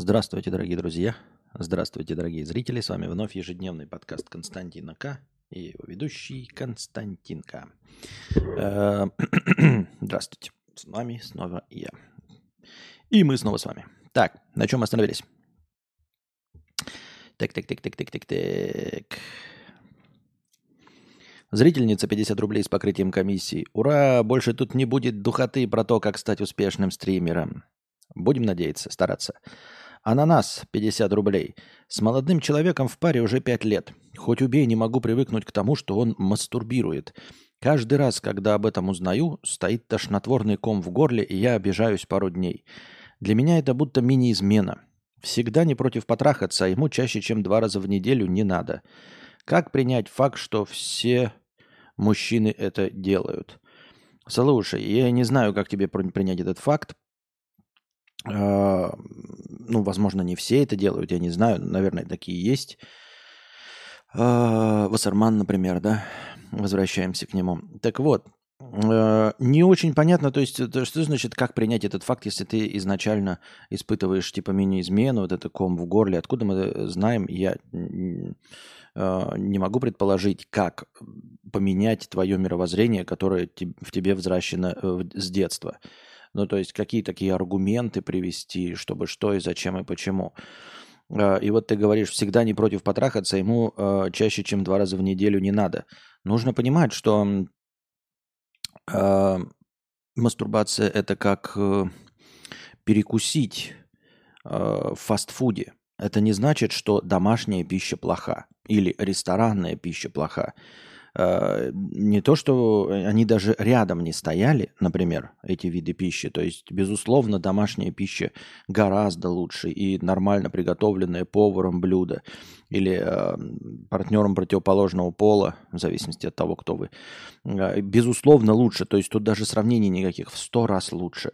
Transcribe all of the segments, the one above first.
Здравствуйте, дорогие друзья. Здравствуйте, дорогие зрители. С вами вновь ежедневный подкаст Константина К. И его ведущий Константин К. Э, Здравствуйте. С вами снова я. И мы снова с вами. Так, на чем мы остановились? Так, так, так, так, так, так, так. Зрительница 50 рублей с покрытием комиссии. Ура! Больше тут не будет духоты про то, как стать успешным стримером. Будем надеяться, стараться. Ананас 50 рублей. С молодым человеком в паре уже 5 лет. Хоть убей, не могу привыкнуть к тому, что он мастурбирует. Каждый раз, когда об этом узнаю, стоит тошнотворный ком в горле, и я обижаюсь пару дней. Для меня это будто мини-измена. Всегда не против потрахаться, а ему чаще, чем два раза в неделю не надо. Как принять факт, что все мужчины это делают? Слушай, я не знаю, как тебе принять этот факт. А, ну, возможно, не все это делают, я не знаю, наверное, такие есть. А, Вассерман, например, да, возвращаемся к нему. Так вот, а, не очень понятно, то есть, что значит, как принять этот факт, если ты изначально испытываешь типа мини-измену, вот это ком в горле, откуда мы знаем, я Э, не могу предположить, как поменять твое мировоззрение, которое в тебе взращено э, с детства. Ну, то есть какие такие аргументы привести, чтобы что и зачем и почему. Э, и вот ты говоришь, всегда не против потрахаться, ему чаще, чем два раза в неделю не надо. Нужно понимать, что мастурбация это как перекусить в фастфуде. Это не значит, что домашняя пища плоха или ресторанная пища плоха. Э, не то, что они даже рядом не стояли, например, эти виды пищи. То есть, безусловно, домашняя пища гораздо лучше и нормально приготовленное поваром блюдо или э, партнером противоположного пола, в зависимости от того, кто вы, э, безусловно лучше. То есть тут даже сравнений никаких, в сто раз лучше.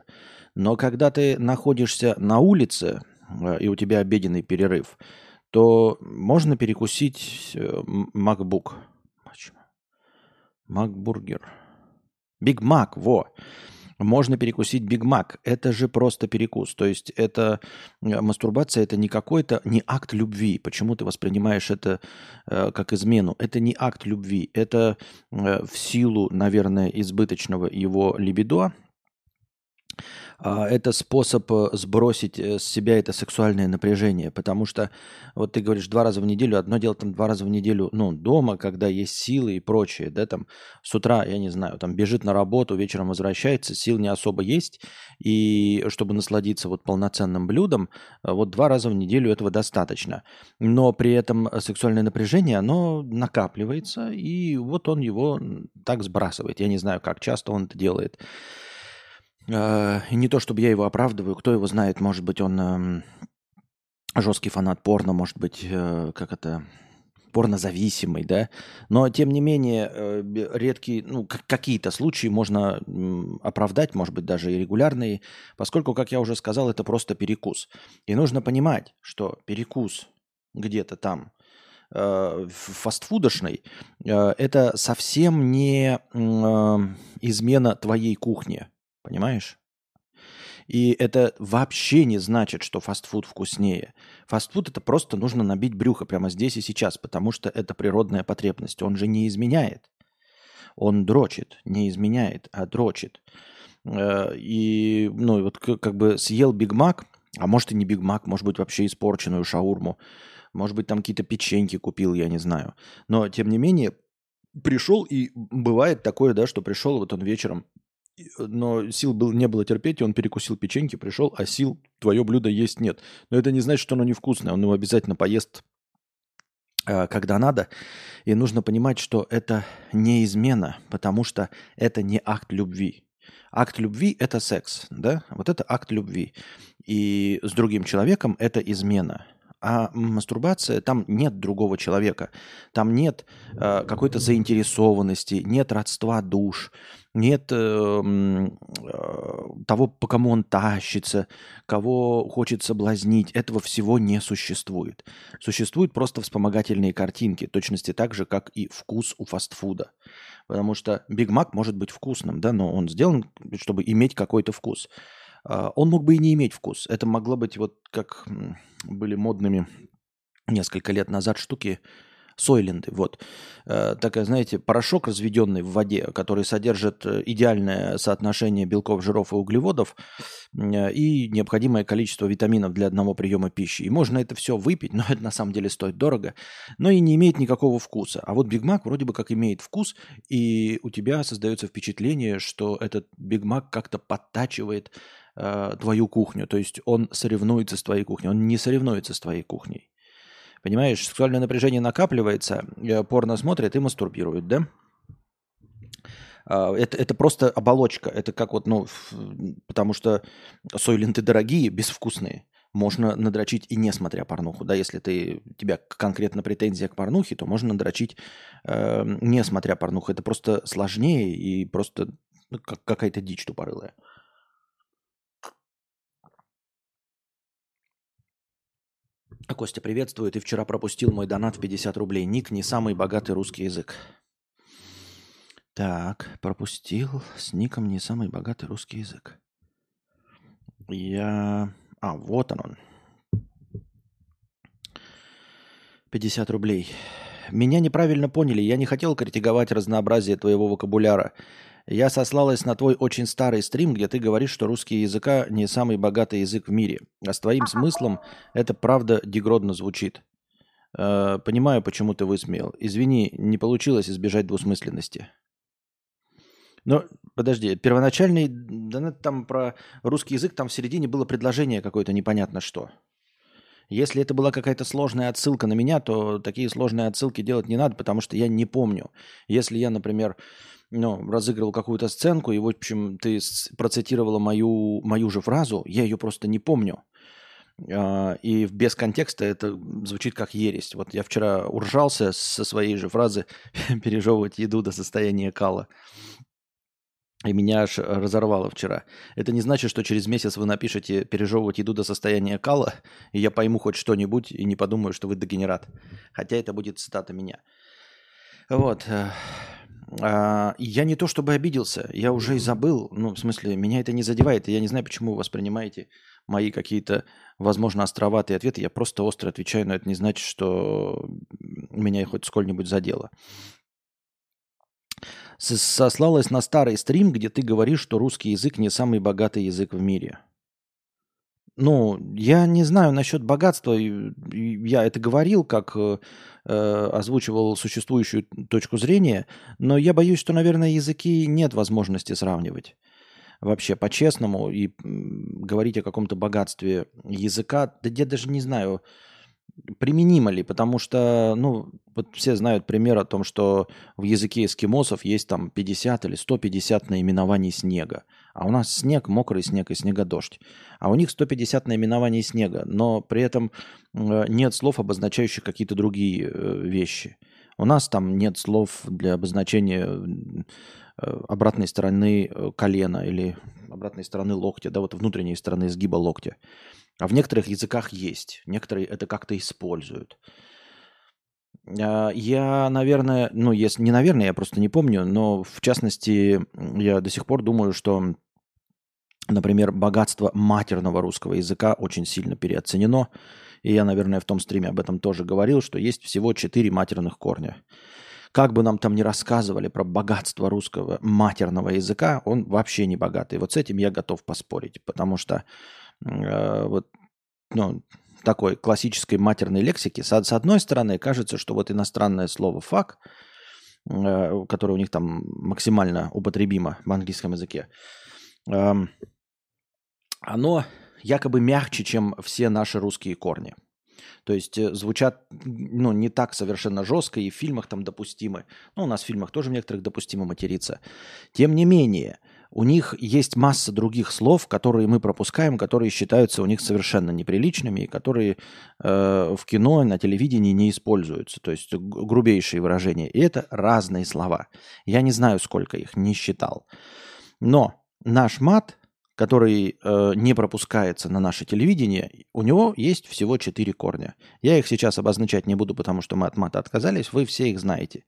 Но когда ты находишься на улице, э, и у тебя обеденный перерыв, то можно перекусить э, MacBook. MacBurger. Биг Мак, во. Можно перекусить Биг Мак. Это же просто перекус. То есть это э, мастурбация, это не какой-то, не акт любви. Почему ты воспринимаешь это э, как измену? Это не акт любви. Это э, в силу, наверное, избыточного его либидо, это способ э, сбросить э, с себя это сексуальное напряжение, потому что вот ты говоришь два раза в неделю, одно дело там два раза в неделю, ну, дома, когда есть силы и прочее, да, там с утра, я не знаю, там бежит на работу, вечером возвращается, сил не особо есть, и чтобы насладиться вот полноценным блюдом, э, вот два раза в неделю этого достаточно. Но при этом сексуальное напряжение, оно накапливается, и вот он его так сбрасывает. Я не знаю, как часто он это делает. Э, не то чтобы я его оправдываю, кто его знает, может быть, он эм, жесткий фанат порно, может быть, э, как это, порнозависимый, да. Но, тем не менее, э, редкие, ну, какие-то случаи можно оправдать, может быть, даже и регулярные, поскольку, как я уже сказал, это просто перекус. И нужно понимать, что перекус где-то там, фастфудошный, это совсем не измена твоей кухни. Понимаешь? И это вообще не значит, что фастфуд вкуснее. Фастфуд это просто нужно набить брюхо прямо здесь и сейчас, потому что это природная потребность. Он же не изменяет. Он дрочит, не изменяет, а дрочит. Э, и, ну, вот как бы съел Биг Мак, а может и не Биг Мак, может быть вообще испорченную шаурму, может быть там какие-то печеньки купил, я не знаю. Но, тем не менее, пришел и бывает такое, да, что пришел вот он вечером, но сил был, не было терпеть, и он перекусил печеньки, пришел, а сил твое блюдо есть нет. Но это не значит, что оно невкусное, он его обязательно поест, э, когда надо. И нужно понимать, что это не измена, потому что это не акт любви. Акт любви – это секс, да? Вот это акт любви. И с другим человеком это измена. А мастурбация, там нет другого человека, там нет э, какой-то заинтересованности, нет родства душ, нет э, э, того, по кому он тащится, кого хочет соблазнить. Этого всего не существует. Существуют просто вспомогательные картинки, точности так же, как и вкус у фастфуда. Потому что Биг Мак может быть вкусным, да, но он сделан, чтобы иметь какой-то вкус. А, он мог бы и не иметь вкус. Это могло быть вот как были модными несколько лет назад штуки Soylent ы, вот. Э, такая, знаете, порошок, разведенный в воде, который содержит э, идеальное соотношение белков, жиров и углеводов э, и необходимое количество витаминов для одного приема пищи. И можно это все выпить, но это на самом деле стоит дорого, но и не имеет никакого вкуса. А вот Биг Мак вроде бы как имеет вкус, и у тебя создается впечатление, что этот Биг Мак как-то подтачивает э, твою кухню. То есть он соревнуется с твоей кухней. Он не соревнуется с твоей кухней. Понимаешь, сексуальное напряжение накапливается, э, порно смотрят и мастурбируют, да? А, это, это просто оболочка. Это как вот, ну, потому что сойленты дорогие, безвкусные. Можно надрочить и не смотря порнуху. Да, если ты, тебя конкретно претензия к порнухе, то можно надрочить э, не смотря порнуху. Это просто сложнее и просто ну, как, какая-то дичь тупорылая. Костя, приветствую. Ты вчера пропустил мой донат в 50 рублей. Ник не самый богатый русский язык. Так, пропустил с ником не самый богатый русский язык. Я... А, вот он. 50 рублей. Меня неправильно поняли. Я не хотел критиковать разнообразие твоего вокабуляра. Я сослалась на твой очень старый стрим, где ты говоришь, что русский языка не самый богатый язык в мире. А с твоим смыслом это правда дегродно звучит. Э, понимаю, почему ты высмеял. Извини, не получилось избежать двусмысленности. Но подожди, первоначальный, да ну, там про русский язык, там в середине было предложение какое-то непонятно что. Если это была какая-то сложная отсылка на меня, то такие сложные отсылки делать не надо, потому что я не помню. Если я, например, ну, разыгрывал какую-то сценку, и, в общем, ты процитировала мою, мою же фразу, я ее просто не помню. А, и без контекста это звучит как ересь. Вот я вчера уржался со своей же фразы «пережевывать еду до состояния кала». И меня аж разорвало вчера. Это не значит, что через месяц вы напишете «пережевывать еду до состояния кала», и я пойму хоть что-нибудь и не подумаю, что вы дегенерат. Хотя это будет цитата меня. Вот. А, я не то чтобы обиделся, я уже и забыл. Ну, в смысле, меня это не задевает. я не знаю, почему вы воспринимаете мои какие-то, возможно, островатые ответы. Я просто остро отвечаю, но это не значит, что меня хоть сколь-нибудь задело. Сослалась на старый стрим, где ты говоришь, что русский язык не самый богатый язык в мире. Ну, я не знаю насчет богатства. Я это говорил, как э, э, озвучивал существующую точку зрения, но я боюсь, что, наверное, языки нет возможности сравнивать. Вообще, по-честному, и говорить о каком-то богатстве языка, да я даже не знаю, применимо ли, потому что, ну, вот все знают пример о том, что в языке эскимосов есть там 50 или 150 наименований снега. А у нас снег, мокрый снег и снегодождь. А у них 150 наименований снега, но при этом э, нет слов, обозначающих какие-то другие э, вещи. У нас там нет слов для обозначения э, обратной стороны колена или обратной стороны локтя, да, вот внутренней стороны сгиба локтя. А в некоторых языках есть, некоторые это как-то используют. А, я, наверное, ну, если не наверное, я просто не помню, но в частности, я до сих пор думаю, что, например, богатство матерного русского языка очень сильно переоценено. И я, наверное, в том стриме об этом тоже говорил, что есть всего четыре матерных корня. Как бы нам там ни рассказывали про богатство русского матерного языка, он вообще не богатый. Вот с этим я готов поспорить, потому что э, вот, ну, такой классической матерной лексики. С, с одной стороны, кажется, что вот иностранное слово «фак», э, которое у них там максимально употребимо в английском языке, э, оно якобы мягче, чем все наши русские корни. То есть э, звучат ну, не так совершенно жестко, и в фильмах там допустимы. Ну, у нас в фильмах тоже в некоторых допустимо материться. Тем не менее, у них есть масса других слов, которые мы пропускаем, которые считаются у них совершенно неприличными, и которые э, в кино, на телевидении не используются. То есть грубейшие выражения. И это разные слова. Я не знаю, сколько их, не считал. Но наш мат, который э, не пропускается на наше телевидение, у него есть всего четыре корня. Я их сейчас обозначать не буду, потому что мы от мата отказались, вы все их знаете.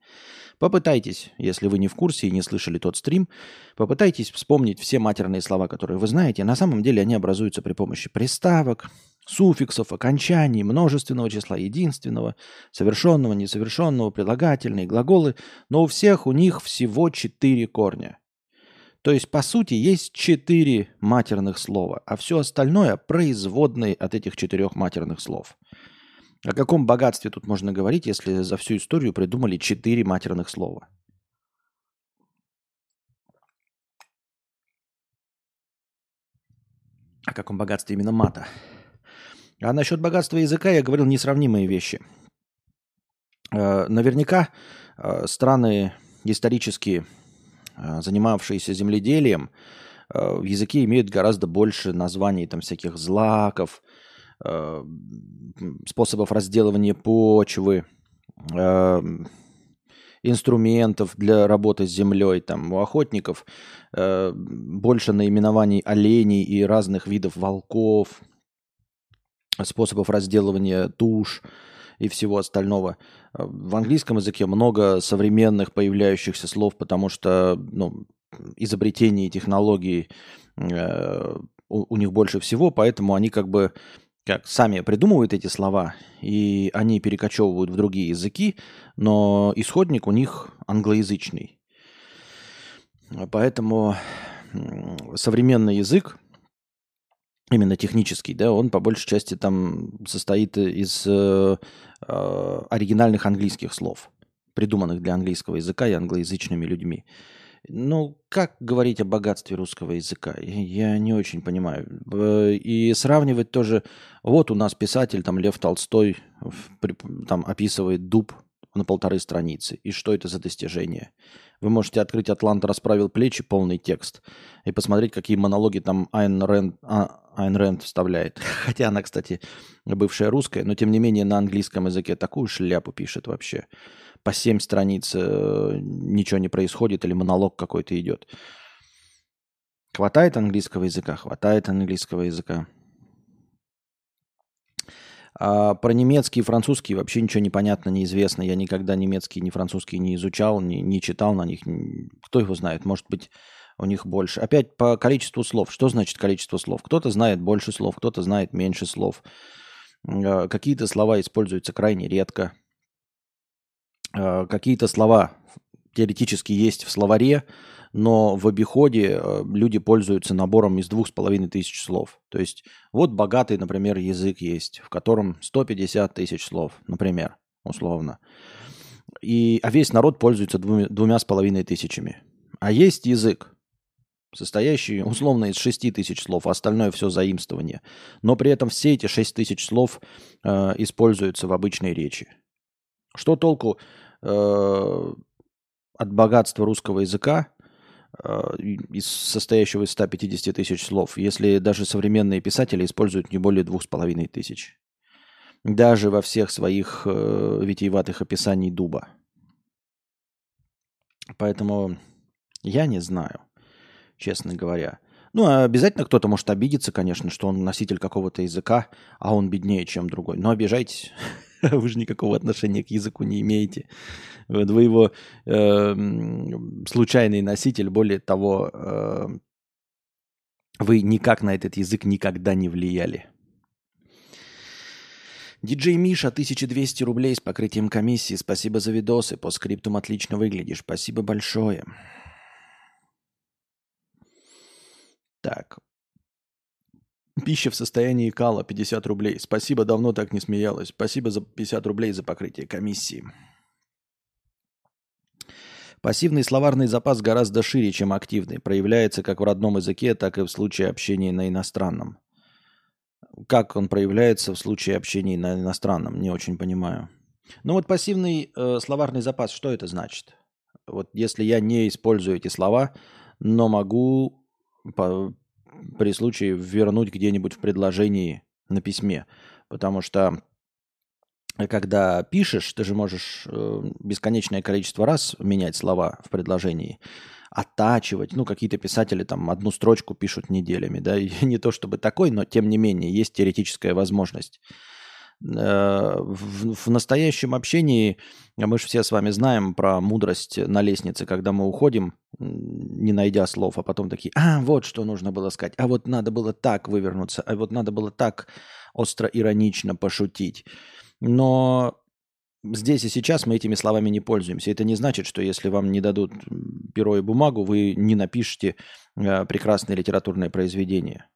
Попытайтесь, если вы не в курсе и не слышали тот стрим, попытайтесь вспомнить все матерные слова, которые вы знаете. На самом деле они образуются при помощи приставок, суффиксов, окончаний, множественного числа единственного, совершенного, несовершенного, прилагательные, глаголы, но у всех у них всего четыре корня. То есть, по сути, есть четыре матерных слова, а все остальное производные от этих четырех матерных слов. О каком богатстве тут можно говорить, если за всю историю придумали четыре матерных слова? О каком богатстве именно мата? А насчет богатства языка я говорил несравнимые вещи. Э, наверняка э, страны исторически э, занимавшиеся земледелием, в языке имеют гораздо больше названий там всяких злаков, способов разделывания почвы, инструментов для работы с землей. Там у охотников больше наименований оленей и разных видов волков, способов разделывания туш и всего остального. В английском языке много современных появляющихся слов, потому что ну, изобретений и технологий э, у, у них больше всего, поэтому они как бы как сами придумывают эти слова, и они перекочевывают в другие языки, но исходник у них англоязычный. Поэтому современный язык, именно технический, да, он по большей части там состоит из э, оригинальных английских слов, придуманных для английского языка и англоязычными людьми. Ну, как говорить о богатстве русского языка? Я не очень понимаю. И сравнивать тоже... Вот у нас писатель, там, Лев Толстой, там, описывает дуб на полторы страницы. И что это за достижение? Вы можете открыть «Атлант расправил плечи», полный текст, и посмотреть, какие монологи там Айн Рэнд, а, Айн Рэнд вставляет. Хотя она, кстати, бывшая русская, но тем не менее на английском языке такую шляпу пишет вообще. По семь страниц э, ничего не происходит или монолог какой-то идет. Хватает английского языка? Хватает английского языка. А про немецкий и французский вообще ничего не понятно, неизвестно. Я никогда немецкий, ни французский не изучал, не, не читал на них. Кто его знает? Может быть, у них больше. Опять по количеству слов. Что значит количество слов? Кто-то знает больше слов, кто-то знает меньше слов. А, какие-то слова используются крайне редко. А, какие-то слова теоретически есть в словаре, но в обиходе э, люди пользуются набором из двух с половиной тысяч слов. То есть вот богатый, например, язык есть, в котором 150 тысяч слов, например, условно. И, а весь народ пользуется двумя, двумя с половиной тысячами. А есть язык, состоящий условно из 6 тысяч слов, а остальное все заимствование. Но при этом все эти 6 тысяч слов э, используются в обычной речи. Что толку э, от богатства русского языка, из состоящего из 150 тысяч слов, если даже современные писатели используют не более двух с половиной тысяч. Даже во всех своих э, витиеватых описаний дуба. Поэтому я не знаю, честно говоря. Ну, а обязательно кто-то может обидеться, конечно, что он носитель какого-то языка, а он беднее, чем другой. Но обижайтесь. Вы же никакого отношения к языку не имеете. Вы его э, случайный носитель, более того, э, вы никак на этот язык никогда не влияли. Диджей Миша, 1200 рублей с покрытием комиссии. Спасибо за видосы. По скриптум отлично выглядишь. Спасибо большое. Так. Пища в состоянии кала, 50 рублей. Спасибо, давно так не смеялась. Спасибо за 50 рублей за покрытие комиссии. Пассивный словарный запас гораздо шире, чем активный. Проявляется как в родном языке, так и в случае общения на иностранном. Как он проявляется в случае общения на иностранном, не очень понимаю. Ну вот пассивный э, словарный запас, что это значит? Вот если я не использую эти слова, но могу при случае вернуть где-нибудь в предложении на письме. Потому что когда пишешь, ты же можешь э, бесконечное количество раз менять слова в предложении. оттачивать. Ну, какие-то писатели там одну строчку пишут неделями, да, и не то чтобы такой, но тем не менее есть теоретическая возможность. Э, в, в настоящем общении мы же все с вами знаем про мудрость на лестнице, когда мы уходим, не найдя слов, а потом такие, а, вот что нужно было сказать, а вот надо было так вывернуться, а вот надо было так остро-иронично пошутить. Но здесь и сейчас мы этими словами не пользуемся. Это не значит, что если вам не дадут перо и бумагу, вы не напишете э, прекрасное литературное произведение.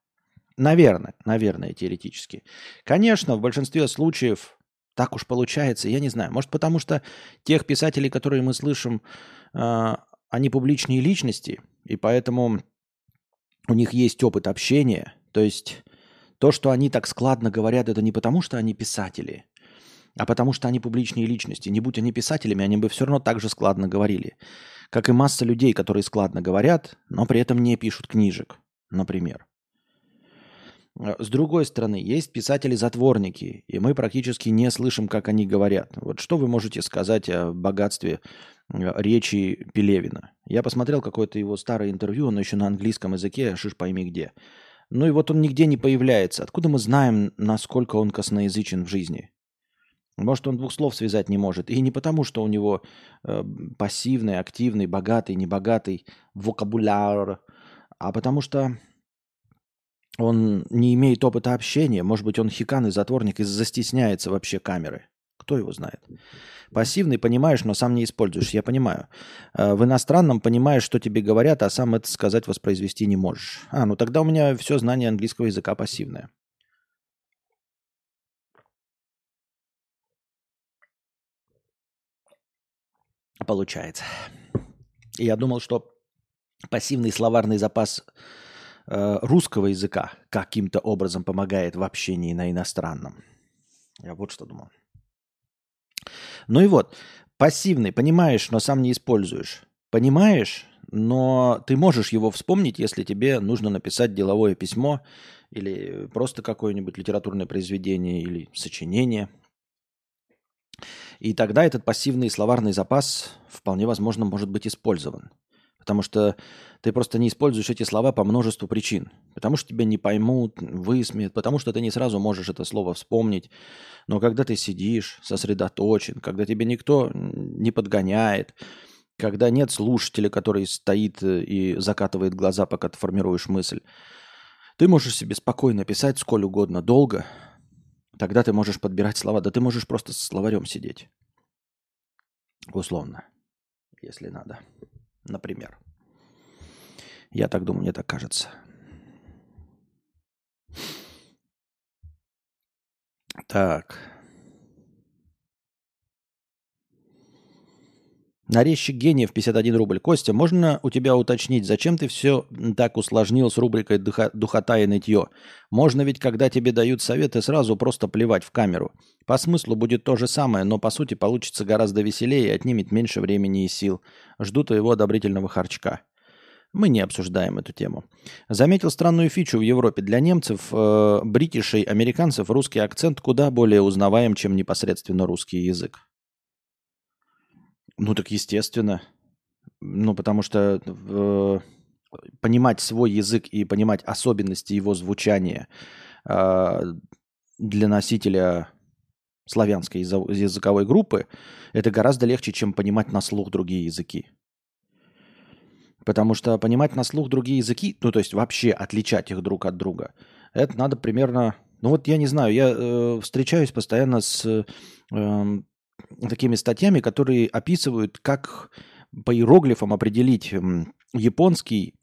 Наверное, наверное, теоретически. Конечно, в большинстве случаев так уж получается, я не знаю. Может, потому что тех писателей, которые мы слышим, э, они публичные личности, и поэтому у них есть опыт общения. То есть то, что они так складно говорят, это не потому, что они писатели, а потому что они публичные личности. Не будь они писателями, они бы все равно так же складно говорили. Как и масса людей, которые складно говорят, но при этом не пишут книжек, например. С другой стороны, есть писатели-затворники, и мы практически не слышим, как они говорят. Вот что вы можете сказать о богатстве э, речи Пелевина? Я посмотрел какое-то его старое интервью, оно еще на английском языке, шиш пойми где. Ну и вот он нигде не появляется. Откуда мы знаем, насколько он косноязычен в жизни? Может, он двух слов связать не может. И не потому, что у него э, пассивный, активный, богатый, небогатый вокабуляр, а потому что он не имеет опыта общения. Может быть, он хикан и затворник и застесняется вообще камеры. Кто его знает? Пассивный понимаешь, но сам не используешь. Я понимаю. Э, в иностранном понимаешь, что тебе говорят, а сам это сказать, воспроизвести не можешь. А, ну тогда у меня все знание английского языка пассивное. Получается. Я думал, что пассивный словарный запас русского языка каким-то образом помогает в общении на иностранном. Я вот что думал. Ну и вот, пассивный, понимаешь, но сам не используешь. Понимаешь, но ты можешь его вспомнить, если тебе нужно написать деловое письмо или просто какое-нибудь литературное произведение или сочинение – и тогда этот пассивный словарный запас вполне возможно может быть использован. Потому что ты просто не используешь эти слова по множеству причин. Потому что тебя не поймут, высмеют, потому что ты не сразу можешь это слово вспомнить. Но когда ты сидишь сосредоточен, когда тебе никто не подгоняет, когда нет слушателя, который стоит э, и закатывает глаза, пока ты формируешь мысль, ты можешь себе спокойно писать сколь угодно долго, Тогда ты можешь подбирать слова. Да ты можешь просто с словарем сидеть. Условно. Если надо. Например. Я так думаю, мне так кажется. Так. Нарезчик гениев 51 рубль. Костя, можно у тебя уточнить, зачем ты все так усложнил с рубрикой «Духота и нытье»? Можно ведь, когда тебе дают советы, сразу просто плевать в камеру. По смыслу будет то же самое, но по сути получится гораздо веселее и отнимет меньше времени и сил. Жду твоего одобрительного харчка. Мы не обсуждаем эту тему. Заметил странную фичу в Европе. Для немцев, э, бритишей, американцев русский акцент куда более узнаваем, чем непосредственно русский язык. Ну так естественно. Ну потому что э, понимать свой язык и понимать особенности его звучания э, для носителя славянской языковой группы это гораздо легче, чем понимать на слух другие языки. Потому что понимать на слух другие языки, ну то есть вообще отличать их друг от друга, это надо примерно... Ну вот я не знаю, я э, встречаюсь постоянно с э, такими статьями, которые описывают, как по иероглифам определить японский,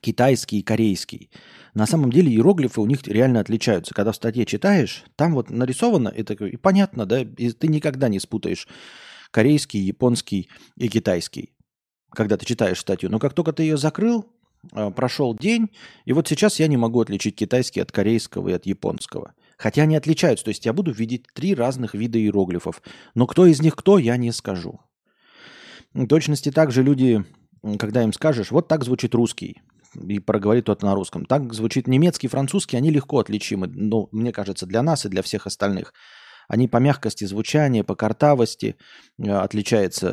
китайский и корейский. На самом деле иероглифы у них реально отличаются. Когда в статье читаешь, там вот нарисовано, это и понятно, да, и ты никогда не спутаешь корейский, японский и китайский, когда ты читаешь статью. Но как только ты ее закрыл, а, прошел день, и вот сейчас я не могу отличить китайский от корейского и от японского. Хотя они отличаются. То есть я буду видеть три разных вида иероглифов. Но кто из них кто, я не скажу. В точности также люди, когда им скажешь, вот так звучит русский, и проговорит тот на русском. Так звучит немецкий, французский, они легко отличимы, ну, мне кажется, для нас и для всех остальных. Они по мягкости звучания, по картавости э, отличается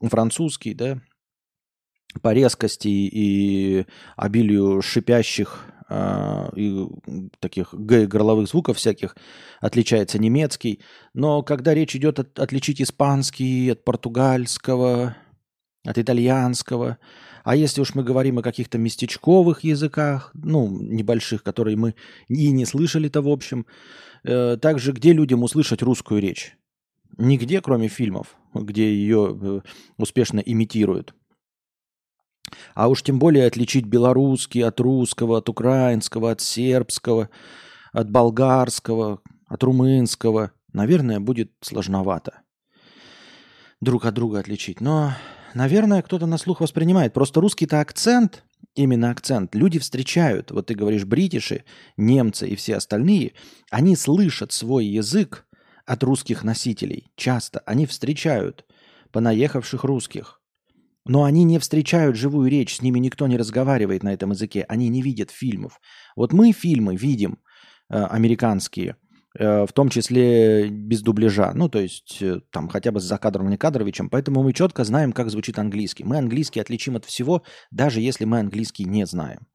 э, французский, да, по резкости и обилию шипящих и таких г горловых звуков всяких отличается немецкий. Но когда речь идет от, отличить испанский от португальского, от итальянского, а если уж мы говорим о каких-то местечковых языках, ну, небольших, которые мы и не слышали-то в общем, э, также где людям услышать русскую речь? Нигде, кроме фильмов, где ее э, успешно имитируют. А уж тем более отличить белорусский от русского, от украинского, от сербского, от болгарского, от румынского, наверное, будет сложновато друг от друга отличить. Но, наверное, кто-то на слух воспринимает. Просто русский-то акцент, именно акцент, люди встречают. Вот ты говоришь, бритиши, немцы и все остальные, они слышат свой язык от русских носителей. Часто они встречают понаехавших русских. Но они не встречают живую речь, с ними никто не разговаривает на этом языке, они не видят фильмов. Вот мы фильмы видим э, американские, э, в том числе без дубляжа, ну то есть э, там хотя бы с закадровым не кадровичем, поэтому мы четко знаем, как звучит английский. Мы английский отличим от всего, даже если мы английский не знаем.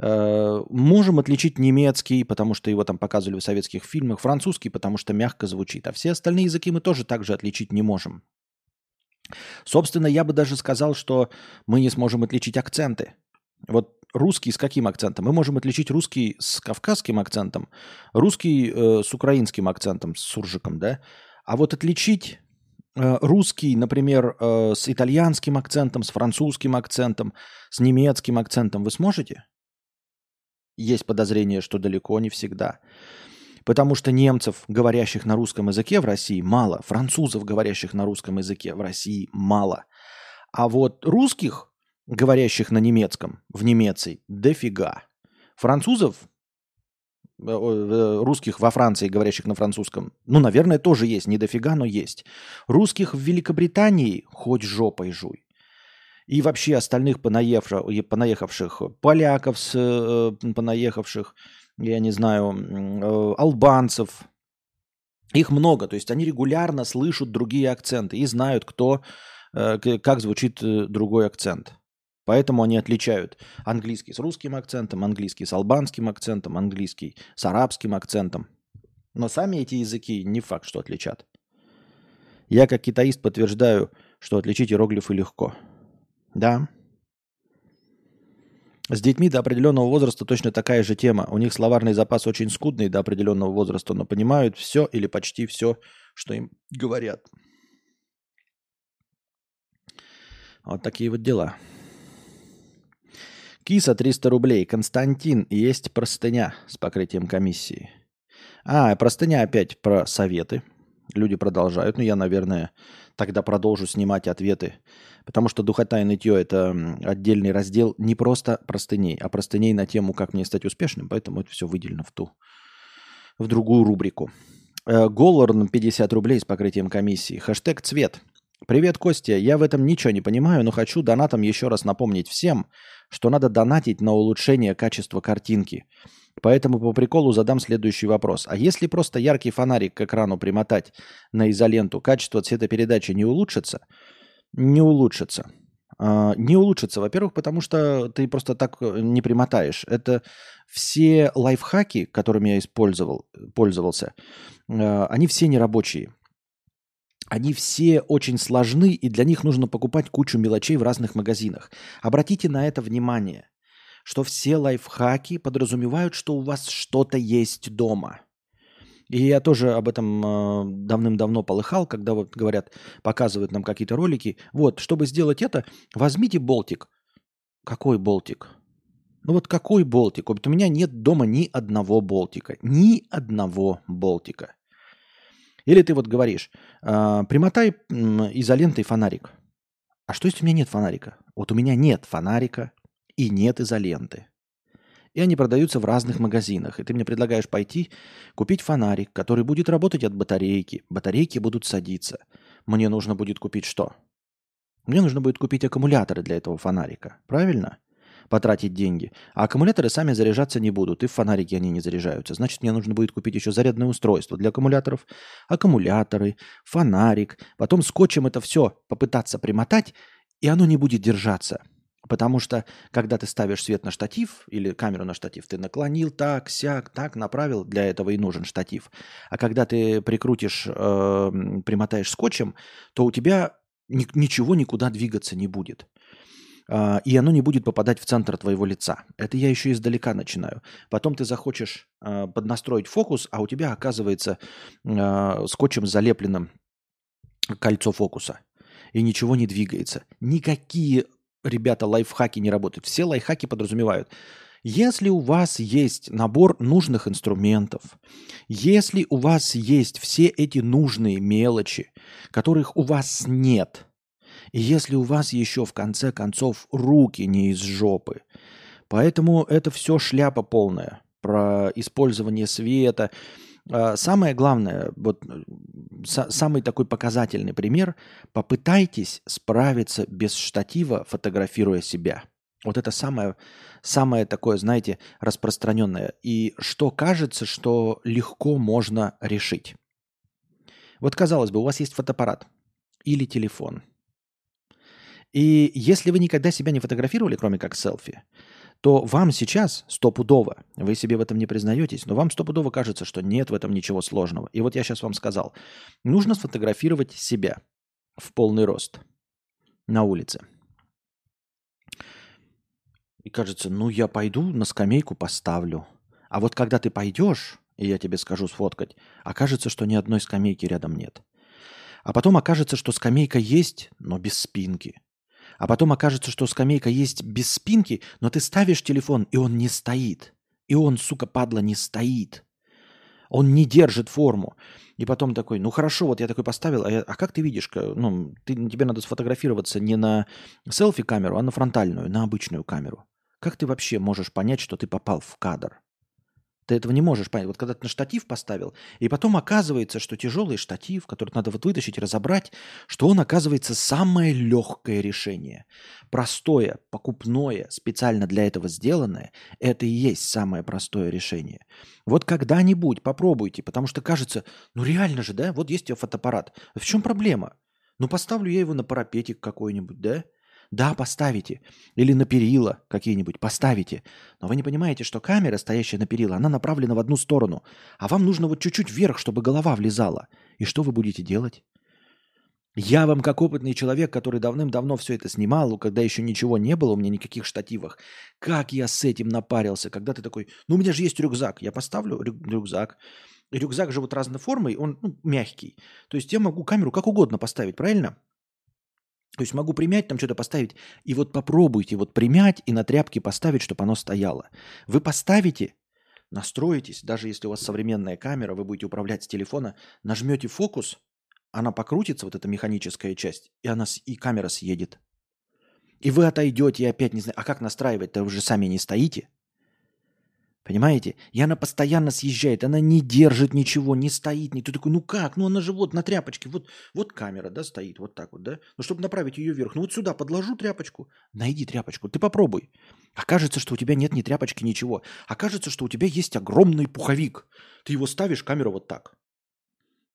Э, можем отличить немецкий, потому что его там показывали в советских фильмах, французский, потому что мягко звучит, а все остальные языки мы тоже также отличить не можем. Собственно, я бы даже сказал, что мы не сможем отличить акценты. Вот русский с каким акцентом? Мы можем отличить русский с кавказским акцентом, русский э, с украинским акцентом, с суржиком, да? А вот отличить э, русский, например, э, с итальянским акцентом, с французским акцентом, с немецким акцентом вы сможете? Есть подозрение, что далеко не всегда. Потому что немцев, говорящих на русском языке в России, мало. Французов, говорящих на русском языке в России, мало. А вот русских, говорящих на немецком, в Немеции, дофига. Французов, э, э, русских во Франции, говорящих на французском, ну, наверное, тоже есть, не дофига, но есть. Русских в Великобритании хоть жопой жуй. И вообще остальных понаевших, понаехавших поляков, с, э, понаехавших, я не знаю, э, албанцев. Их много, то есть они регулярно слышат другие акценты и знают, кто, э, как звучит э, другой акцент. Поэтому они отличают английский с русским акцентом, английский с албанским акцентом, английский с арабским акцентом. Но сами эти языки не факт, что отличат. Я как китаист подтверждаю, что отличить иероглифы легко. Да, с детьми до определенного возраста точно такая же тема. У них словарный запас очень скудный до определенного возраста, но понимают все или почти все, что им говорят. Вот такие вот дела. Киса 300 рублей. Константин, есть простыня с покрытием комиссии. А, простыня опять про советы. Люди продолжают. Ну, я, наверное, тогда продолжу снимать ответы Потому что духота и нытье – это отдельный раздел не просто простыней, а простыней на тему «Как мне стать успешным», поэтому это все выделено в ту, в другую рубрику. Э, Голлорн 50 рублей с покрытием комиссии. Хэштег «Цвет». Привет, Костя. Я в этом ничего не понимаю, но хочу донатом еще раз напомнить всем, что надо донатить на улучшение качества картинки. Поэтому по приколу задам следующий вопрос. А если просто яркий фонарик к экрану примотать на изоленту, качество цветопередачи не улучшится – не улучшится. А, не улучшится, во-первых, потому что ты просто так э, не примотаешь. Это все лайфхаки, которыми я использовал, пользовался, а, они все нерабочие. Они все очень сложны, и для них нужно покупать кучу мелочей в разных магазинах. Обратите на это внимание, что все лайфхаки подразумевают, что у вас что-то есть дома – и я тоже об этом э, давным-давно полыхал, когда вот говорят, показывают нам какие-то ролики. Вот, чтобы сделать это, возьмите болтик. Какой болтик? Ну вот какой болтик? Вот у меня нет дома ни одного болтика. Ни одного болтика. Или ты вот говоришь, э, примотай изолентой фонарик. А что если у меня нет фонарика? Вот у меня нет фонарика и нет изоленты. И они продаются в разных магазинах. И ты мне предлагаешь пойти купить фонарик, который будет работать от батарейки. Батарейки будут садиться. Мне нужно будет купить что? Мне нужно будет купить аккумуляторы для этого фонарика. Правильно? Потратить деньги. А аккумуляторы сами заряжаться не будут. И в фонарике они не заряжаются. Значит, мне нужно будет купить еще зарядное устройство для аккумуляторов. Аккумуляторы, фонарик. Потом скотчем это все попытаться примотать, и оно не будет держаться. Потому что, когда ты ставишь свет на штатив или камеру на штатив, ты наклонил так, сяк, так, направил, для этого и нужен штатив. А когда ты прикрутишь, э, примотаешь скотчем, то у тебя ни, ничего никуда двигаться не будет. Э, и оно не будет попадать в центр твоего лица. Это я еще издалека начинаю. Потом ты захочешь э, поднастроить фокус, а у тебя оказывается э, скотчем залепленным кольцо фокуса. И ничего не двигается. Никакие ребята, лайфхаки не работают. Все лайфхаки подразумевают. Если у вас есть набор нужных инструментов, если у вас есть все эти нужные мелочи, которых у вас нет, и если у вас еще в конце концов руки не из жопы, поэтому это все шляпа полная про использование света, самое главное, вот самый такой показательный пример, попытайтесь справиться без штатива, фотографируя себя. Вот это самое, самое такое, знаете, распространенное. И что кажется, что легко можно решить. Вот казалось бы, у вас есть фотоаппарат или телефон. И если вы никогда себя не фотографировали, кроме как селфи, то вам сейчас стопудово, вы себе в этом не признаетесь, но вам стопудово кажется, что нет в этом ничего сложного. И вот я сейчас вам сказал, нужно сфотографировать себя в полный рост на улице. И кажется, ну я пойду на скамейку поставлю. А вот когда ты пойдешь, и я тебе скажу сфоткать, окажется, что ни одной скамейки рядом нет. А потом окажется, что скамейка есть, но без спинки. А потом окажется, что скамейка есть без спинки, но ты ставишь телефон, и он не стоит. И он, сука, падла, не стоит. Он не держит форму. И потом такой, ну хорошо, вот я такой поставил, а, я, а как ты видишь, ну, ты, тебе надо сфотографироваться не на селфи-камеру, а на фронтальную, на обычную камеру. Как ты вообще можешь понять, что ты попал в кадр? Ты этого не можешь понять. Вот когда ты на штатив поставил, и потом оказывается, что тяжелый штатив, который надо вот вытащить и разобрать, что он оказывается самое легкое решение. Простое, покупное, специально для этого сделанное, это и есть самое простое решение. Вот когда-нибудь попробуйте, потому что кажется, ну реально же, да, вот есть у тебя фотоаппарат. В чем проблема? Ну поставлю я его на парапетик какой-нибудь, да? Да, поставите. Или на перила какие-нибудь поставите. Но вы не понимаете, что камера, стоящая на перила, она направлена в одну сторону. А вам нужно вот чуть-чуть вверх, чтобы голова влезала. И что вы будете делать? Я вам, как опытный человек, который давным-давно все это снимал, когда еще ничего не было, у меня никаких штативах, как я с этим напарился, когда ты такой, ну у меня же есть рюкзак, я поставлю рю- рюкзак, рюкзак же вот разной формы, он ну, мягкий, то есть я могу камеру как угодно поставить, правильно? То есть могу примять, там что-то поставить. И вот попробуйте вот примять и на тряпке поставить, чтобы оно стояло. Вы поставите, настроитесь, даже если у вас современная камера, вы будете управлять с телефона, нажмете фокус, она покрутится, вот эта механическая часть, и, она, и камера съедет. И вы отойдете и опять не знаете, а как настраивать-то вы же сами не стоите. Понимаете? И она постоянно съезжает, она не держит ничего, не стоит. Не... Ты такой, ну как? Ну она же вот на тряпочке, вот, вот камера, да, стоит, вот так вот, да? Ну чтобы направить ее вверх, ну вот сюда подложу тряпочку, найди тряпочку, ты попробуй. Окажется, что у тебя нет ни тряпочки, ничего. Окажется, что у тебя есть огромный пуховик. Ты его ставишь, камера вот так.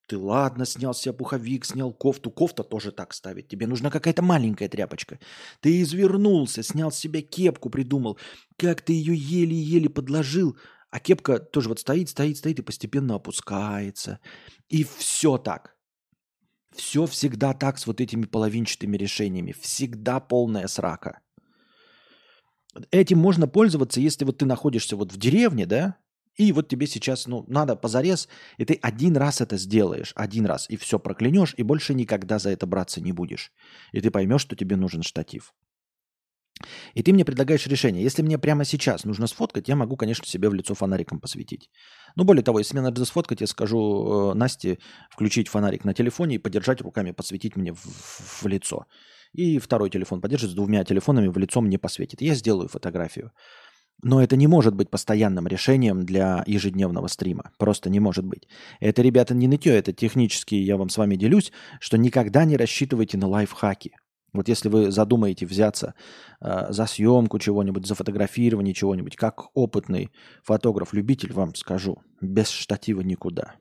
Ты ладно, снял себе пуховик, снял кофту. Кофта тоже так ставить. Тебе нужна какая-то маленькая тряпочка. Ты извернулся, снял себе кепку, придумал. Как ты ее еле-еле подложил. А кепка тоже вот стоит, стоит, стоит и постепенно опускается. И все так. Все всегда так с вот этими половинчатыми решениями. Всегда полная срака. Этим можно пользоваться, если вот ты находишься вот в деревне, да, и вот тебе сейчас, ну, надо позарез, и ты один раз это сделаешь, один раз, и все проклянешь, и больше никогда за это браться не будешь. И ты поймешь, что тебе нужен штатив. И ты мне предлагаешь решение. Если мне прямо сейчас нужно сфоткать, я могу, конечно, себе в лицо фонариком посветить. Но более того, если мне надо сфоткать, я скажу э, Насте включить фонарик на телефоне и подержать руками, подсветить мне в, в, в лицо. И второй телефон подержит с двумя телефонами в лицо мне посветит. Я сделаю фотографию. Но это не может быть постоянным решением для ежедневного стрима. Просто не может быть. Это, ребята, не нытье, это технически, я вам с вами делюсь, что никогда не рассчитывайте на лайфхаки. Вот если вы задумаете взяться э, за съемку чего-нибудь, за фотографирование чего-нибудь, как опытный фотограф-любитель, вам скажу, без штатива никуда.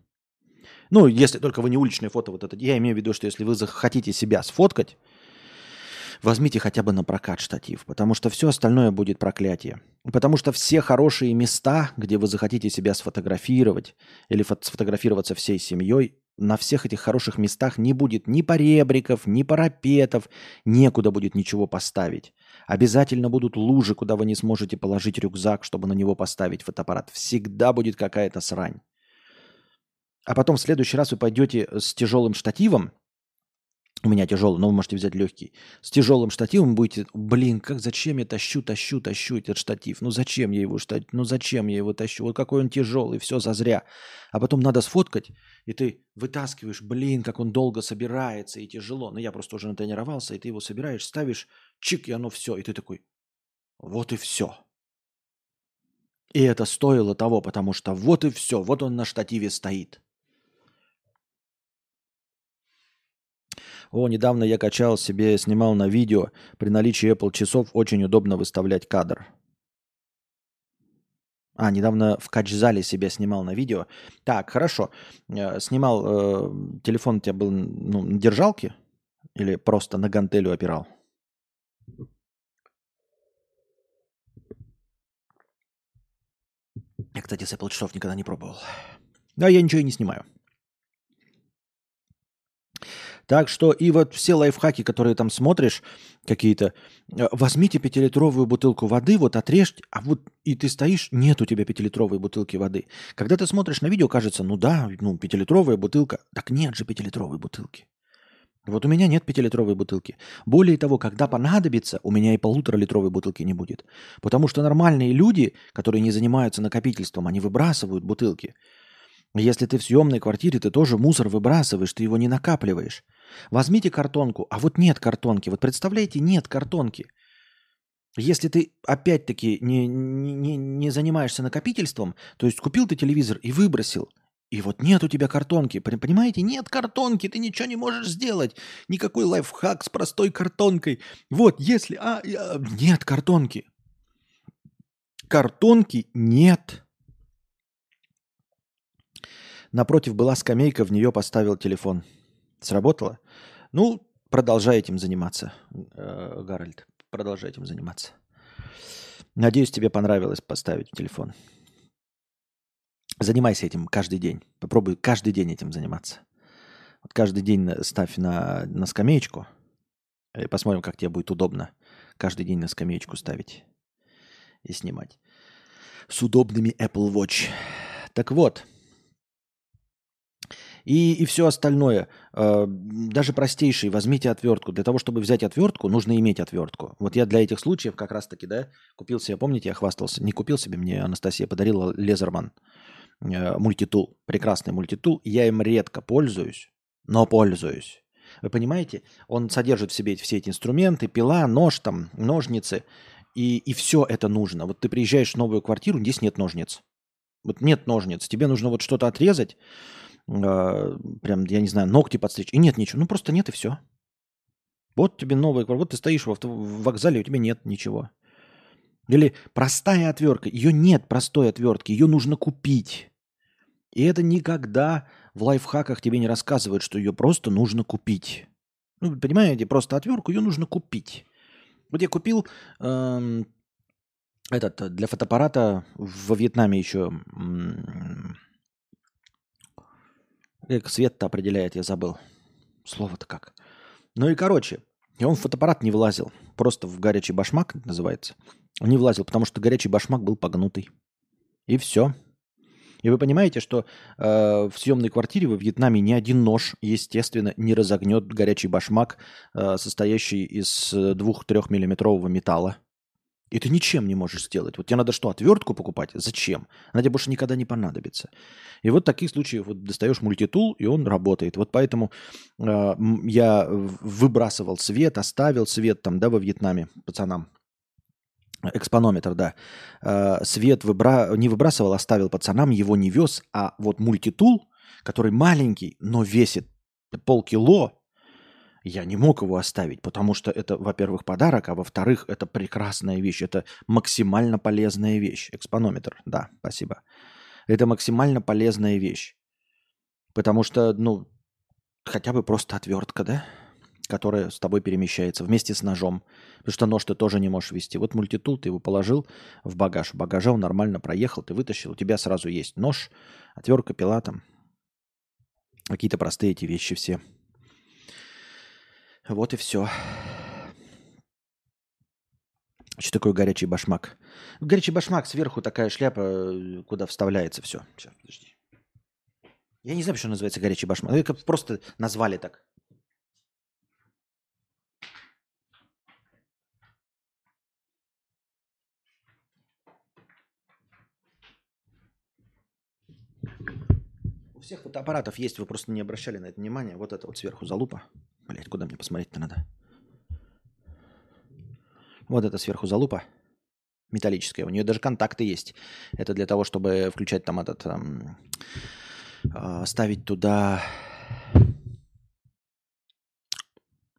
Ну, если только вы не уличное фото, вот это, я имею в виду, что если вы захотите себя сфоткать, возьмите хотя бы на прокат штатив, потому что все остальное будет проклятие. Потому что все хорошие места, где вы захотите себя сфотографировать или сфотографироваться всей семьей, на всех этих хороших местах не будет ни поребриков, ни парапетов, некуда будет ничего поставить. Обязательно будут лужи, куда вы не сможете положить рюкзак, чтобы на него поставить фотоаппарат. Всегда будет какая-то срань. А потом в следующий раз вы пойдете с тяжелым штативом, у меня тяжелый, но вы можете взять легкий. С тяжелым штативом будете, блин, как зачем я тащу, тащу, тащу этот штатив? Ну зачем я его штатив? Ну зачем я его тащу? Вот какой он тяжелый, все зазря. А потом надо сфоткать, и ты вытаскиваешь, блин, как он долго собирается и тяжело. Ну я просто уже натренировался, и ты его собираешь, ставишь, чик, и оно все. И ты такой, вот и все. И это стоило того, потому что вот и все, вот он на штативе стоит. О, недавно я качал себе, снимал на видео. При наличии Apple часов очень удобно выставлять кадр. А, недавно в кач-зале себе снимал на видео. Так, хорошо. Э, снимал, э, телефон у тебя был ну, на держалке или просто на гантелю опирал? Я, кстати, с Apple часов никогда не пробовал. Да, я ничего и не снимаю. Так что и вот все лайфхаки, которые там смотришь, какие-то, э, возьмите пятилитровую бутылку воды, вот отрежьте, а вот и ты стоишь, нет у тебя пятилитровой бутылки воды. Когда ты смотришь на видео, кажется, ну да, ну пятилитровая бутылка. Так нет же пятилитровой бутылки. Вот у меня нет пятилитровой бутылки. Более того, когда понадобится, у меня и полуторалитровой бутылки не будет. Потому что нормальные люди, которые не занимаются накопительством, они выбрасывают бутылки. Если ты в съемной квартире, ты тоже мусор выбрасываешь, ты его не накапливаешь. Возьмите картонку, а вот нет картонки. Вот представляете, нет картонки. Если ты опять-таки не, не, не занимаешься накопительством, то есть купил ты телевизор и выбросил, и вот нет у тебя картонки. Понимаете, нет картонки, ты ничего не можешь сделать. Никакой лайфхак с простой картонкой. Вот, если... А, а, нет картонки. Картонки нет. Напротив была скамейка, в нее поставил телефон. Сработало? Ну, продолжай этим заниматься, э, Гарольд. Продолжай этим заниматься. Надеюсь, тебе понравилось поставить телефон. Занимайся этим каждый день. Попробуй каждый день этим заниматься. Вот каждый день ставь на, на скамеечку. И посмотрим, как тебе будет удобно каждый день на скамеечку ставить и снимать. С удобными Apple Watch. Так вот, и, и все остальное. Э, даже простейший, возьмите отвертку. Для того, чтобы взять отвертку, нужно иметь отвертку. Вот я для этих случаев как раз-таки, да, купил себе, помните, я хвастался, не купил себе, мне Анастасия подарила Лезерман э, мультитул, прекрасный мультитул. Я им редко пользуюсь, но пользуюсь. Вы понимаете, он содержит в себе все эти инструменты, пила, нож, там, ножницы, и, и все это нужно. Вот ты приезжаешь в новую квартиру, здесь нет ножниц. Вот нет ножниц, тебе нужно вот что-то отрезать, э, прям, я не знаю, ногти подстричь. И нет ничего. Ну, просто нет и все. Вот тебе новая квартира. Вот ты стоишь в, авто, в вокзале, у тебя нет ничего. Или простая отвертка. Ее нет простой отвертки. Ее нужно купить. И это никогда в лайфхаках тебе не рассказывают, что ее просто нужно купить. Ну, понимаете, просто отвертку ее нужно купить. Вот я купил эм, этот для фотоаппарата во Вьетнаме еще как свет-то определяет, я забыл. Слово-то как. Ну и короче, он в фотоаппарат не влазил. Просто в горячий башмак называется. Он не влазил, потому что горячий башмак был погнутый. И все. И вы понимаете, что э, в съемной квартире во Вьетнаме ни один нож, естественно, не разогнет горячий башмак, э, состоящий из 2-3 миллиметрового металла. И ты ничем не можешь сделать. Вот тебе надо что, отвертку покупать? Зачем? Она тебе больше никогда не понадобится. И вот таких случаях вот достаешь мультитул, и он работает. Вот поэтому э, я выбрасывал свет, оставил свет там, да, во Вьетнаме пацанам. Экспонометр, да. Э, свет выбра... не выбрасывал, оставил пацанам, его не вез. А вот мультитул, который маленький, но весит полкило, я не мог его оставить, потому что это, во-первых, подарок, а во-вторых, это прекрасная вещь, это максимально полезная вещь. Экспонометр, да, спасибо. Это максимально полезная вещь. Потому что, ну, хотя бы просто отвертка, да? которое с тобой перемещается вместе с ножом. Потому что нож ты тоже не можешь вести. Вот мультитул ты его положил в багаж. В багаже он нормально проехал, ты вытащил. У тебя сразу есть нож, отвертка, пила там. Какие-то простые эти вещи все. Вот и все. Что такое горячий башмак? Горячий башмак сверху такая шляпа, э, куда вставляется все. Сейчас, подожди. Я не знаю, что называется горячий башмак. Это просто назвали так. Всех фотоаппаратов есть, вы просто не обращали на это внимание. Вот это вот сверху залупа. Блять, куда мне посмотреть-то надо? Вот это сверху залупа металлическая. У нее даже контакты есть. Это для того, чтобы включать там этот... Эм, э, ставить туда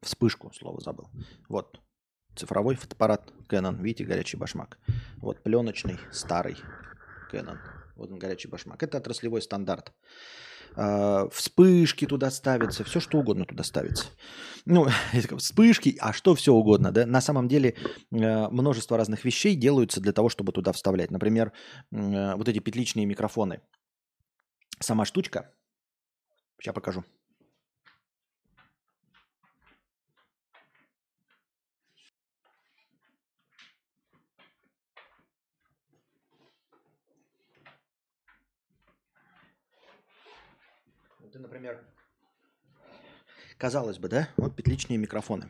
вспышку, слово забыл. Вот. Цифровой фотоаппарат Canon. Видите, горячий башмак. Вот пленочный, старый Canon. Вот он, горячий башмак. Это отраслевой стандарт. А, вспышки туда ставятся, все что угодно туда ставится. Ну, вспышки, а что все угодно, да? На самом деле э, множество разных вещей делаются для того, чтобы туда вставлять. Например, э, вот эти петличные микрофоны. Сама штучка, сейчас покажу. Ты, например, казалось бы, да, вот петличные микрофоны,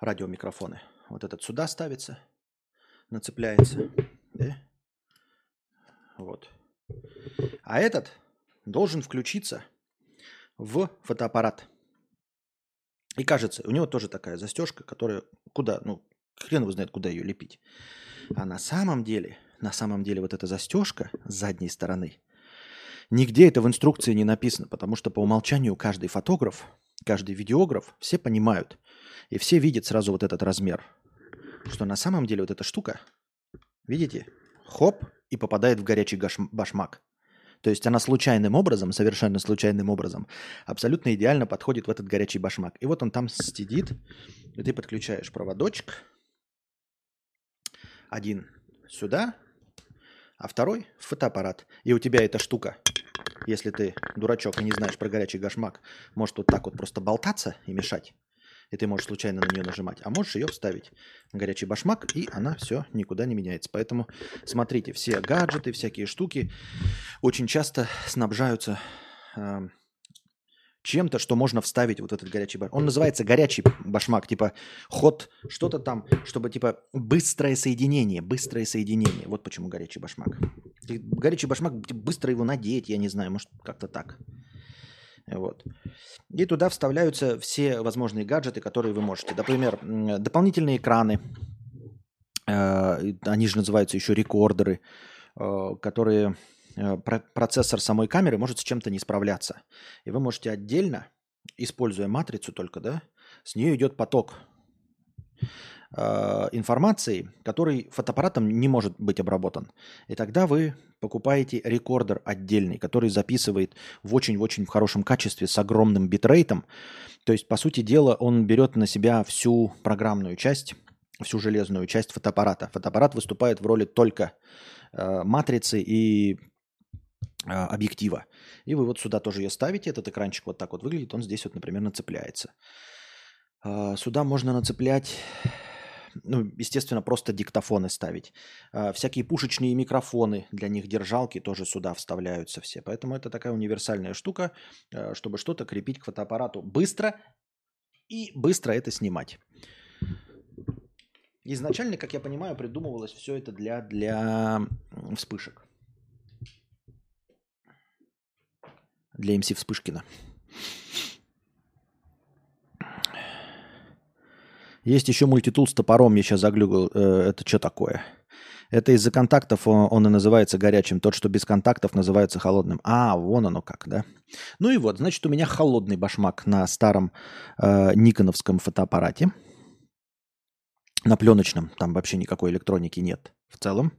радиомикрофоны. Вот этот сюда ставится, нацепляется, да? Вот. А этот должен включиться в фотоаппарат. И кажется, у него тоже такая застежка, которая куда, ну, хрен его знает, куда ее лепить. А на самом деле, на самом деле вот эта застежка с задней стороны, Нигде это в инструкции не написано, потому что по умолчанию каждый фотограф, каждый видеограф, все понимают. И все видят сразу вот этот размер. Что на самом деле вот эта штука, видите, хоп, и попадает в горячий башмак. То есть она случайным образом, совершенно случайным образом, абсолютно идеально подходит в этот горячий башмак. И вот он там сидит, и ты подключаешь проводочек. Один сюда, а второй – фотоаппарат. И у тебя эта штука, если ты дурачок и не знаешь про горячий гашмак, может вот так вот просто болтаться и мешать. И ты можешь случайно на нее нажимать. А можешь ее вставить в горячий башмак, и она все никуда не меняется. Поэтому смотрите, все гаджеты, всякие штуки очень часто снабжаются э, чем-то, что можно вставить вот этот горячий башмак. Он называется горячий башмак, типа ход, что-то там, чтобы типа быстрое соединение, быстрое соединение. Вот почему горячий башмак. Горячий башмак, быстро его надеть, я не знаю, может как-то так. Вот. И туда вставляются все возможные гаджеты, которые вы можете. Например, дополнительные экраны, э, они же называются еще рекордеры, э, которые процессор самой камеры может с чем-то не справляться. И вы можете отдельно, используя матрицу только, да, с нее идет поток э, информации, который фотоаппаратом не может быть обработан. И тогда вы покупаете рекордер отдельный, который записывает в очень-очень хорошем качестве с огромным битрейтом. То есть, по сути дела, он берет на себя всю программную часть, всю железную часть фотоаппарата. Фотоаппарат выступает в роли только э, матрицы и объектива. И вы вот сюда тоже ее ставите, этот экранчик вот так вот выглядит, он здесь вот, например, нацепляется. А, сюда можно нацеплять, ну, естественно, просто диктофоны ставить. А, всякие пушечные микрофоны, для них держалки тоже сюда вставляются все. Поэтому это такая универсальная штука, чтобы что-то крепить к фотоаппарату быстро и быстро это снимать. Изначально, как я понимаю, придумывалось все это для, для вспышек. Для МС Вспышкина. Есть еще мультитул с топором, я сейчас заглюгал. Э, это что такое? Это из-за контактов он и называется горячим. Тот, что без контактов, называется холодным. А, вон оно как, да? Ну и вот, значит, у меня холодный башмак на старом э, никоновском фотоаппарате. На пленочном. Там вообще никакой электроники нет в целом.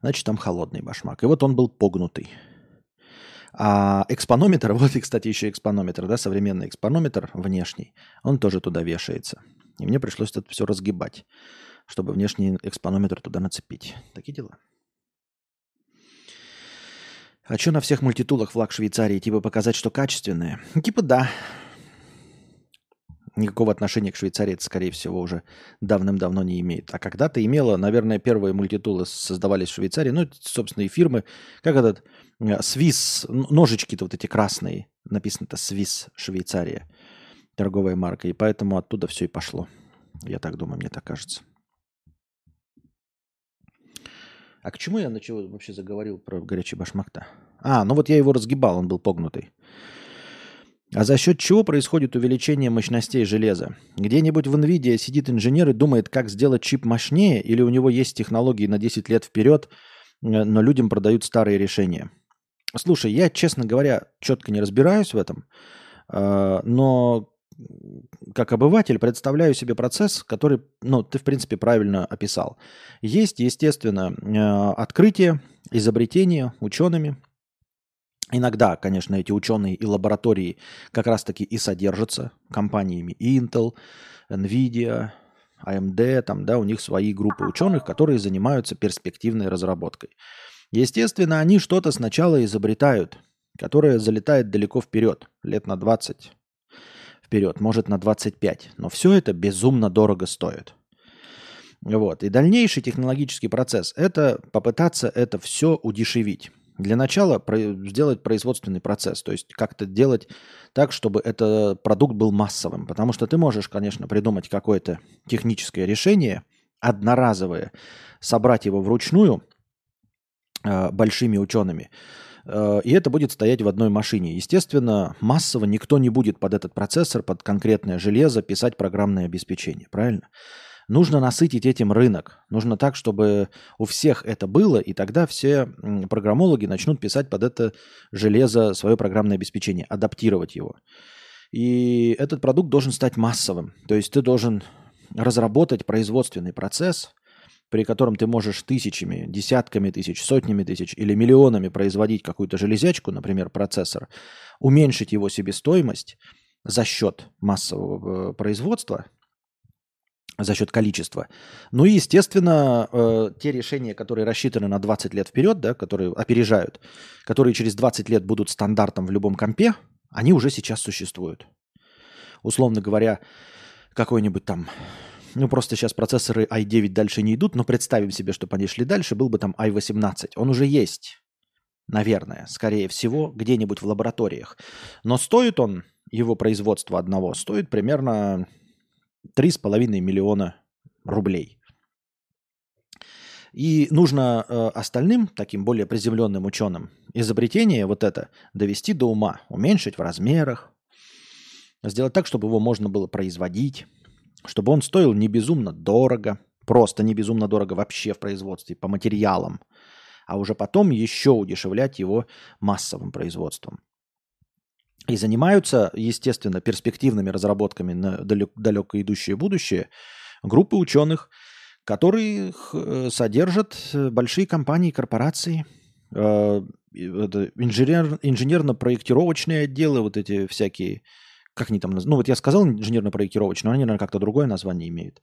Значит, там холодный башмак. И вот он был погнутый. А экспонометр, вот кстати, еще экспонометр, да, современный экспонометр внешний, он тоже туда вешается. И мне пришлось это все разгибать, чтобы внешний экспонометр туда нацепить. Такие дела. А что на всех мультитулах флаг Швейцарии? Типа показать, что качественные? Типа да. Никакого отношения к Швейцарии это, скорее всего, уже давным-давно не имеет. А когда-то имело, наверное, первые мультитулы создавались в Швейцарии. Ну, собственно, и фирмы, как этот Swiss, ножички-то вот эти красные. Написано-то Swiss, Швейцария. Торговая марка. И поэтому оттуда все и пошло. Я так думаю, мне так кажется. А к чему я начал вообще заговорил про горячий башмак-то? А, ну вот я его разгибал, он был погнутый. А за счет чего происходит увеличение мощностей железа? Где-нибудь в NVIDIA сидит инженер и думает, как сделать чип мощнее, или у него есть технологии на 10 лет вперед, э, но людям продают старые решения. Слушай, я, честно говоря, четко не разбираюсь в этом, э, но как обыватель представляю себе процесс, который, ну, ты, в принципе, правильно описал. Есть, естественно, э, открытие, изобретение учеными. Иногда, конечно, эти ученые и лаборатории как раз-таки и содержатся компаниями Intel, Nvidia, AMD, там, да, у них свои группы ученых, которые занимаются перспективной разработкой. Естественно, они что-то сначала изобретают, которое залетает далеко вперед, лет на 20, вперед, может на 25. Но все это безумно дорого стоит. Вот. И дальнейший технологический процесс – это попытаться это все удешевить. Для начала сделать производственный процесс, то есть как-то делать так, чтобы этот продукт был массовым. Потому что ты можешь, конечно, придумать какое-то техническое решение, одноразовое, собрать его вручную большими учеными, Э, и это будет стоять в одной машине. Естественно, массово никто не будет под этот процессор, под конкретное железо писать программное обеспечение, правильно? Нужно насытить этим рынок. Нужно так, чтобы у всех это было, и тогда все программологи начнут писать под это железо свое программное обеспечение, адаптировать его. И этот продукт должен стать массовым. То есть ты должен разработать производственный процесс – при котором ты можешь тысячами, десятками тысяч, сотнями тысяч или миллионами производить какую-то железячку, например, процессор, уменьшить его себестоимость за счет массового э, производства, за счет количества. Ну и, естественно, э, те решения, которые рассчитаны на 20 лет вперед, да, которые опережают, которые через 20 лет будут стандартом в любом компе, они уже сейчас существуют. Условно говоря, какой-нибудь там ну просто сейчас процессоры i9 дальше не идут, но представим себе, чтобы они шли дальше, был бы там i18. Он уже есть, наверное, скорее всего, где-нибудь в лабораториях. Но стоит он, его производство одного, стоит примерно 3,5 миллиона рублей. И нужно э, остальным, таким более приземленным ученым, изобретение вот это довести до ума, уменьшить в размерах, сделать так, чтобы его можно было производить, чтобы он стоил не безумно дорого, просто не безумно дорого вообще в производстве, по материалам, а уже потом еще удешевлять его массовым производством. И занимаются, естественно, перспективными разработками на далек, далеко идущее будущее группы ученых, которые э, содержат э, большие компании, корпорации, э, инженер, инженерно-проектировочные отделы, вот эти всякие как они там, ну вот я сказал инженерно-проектировочные, но они, наверное, как-то другое название имеют.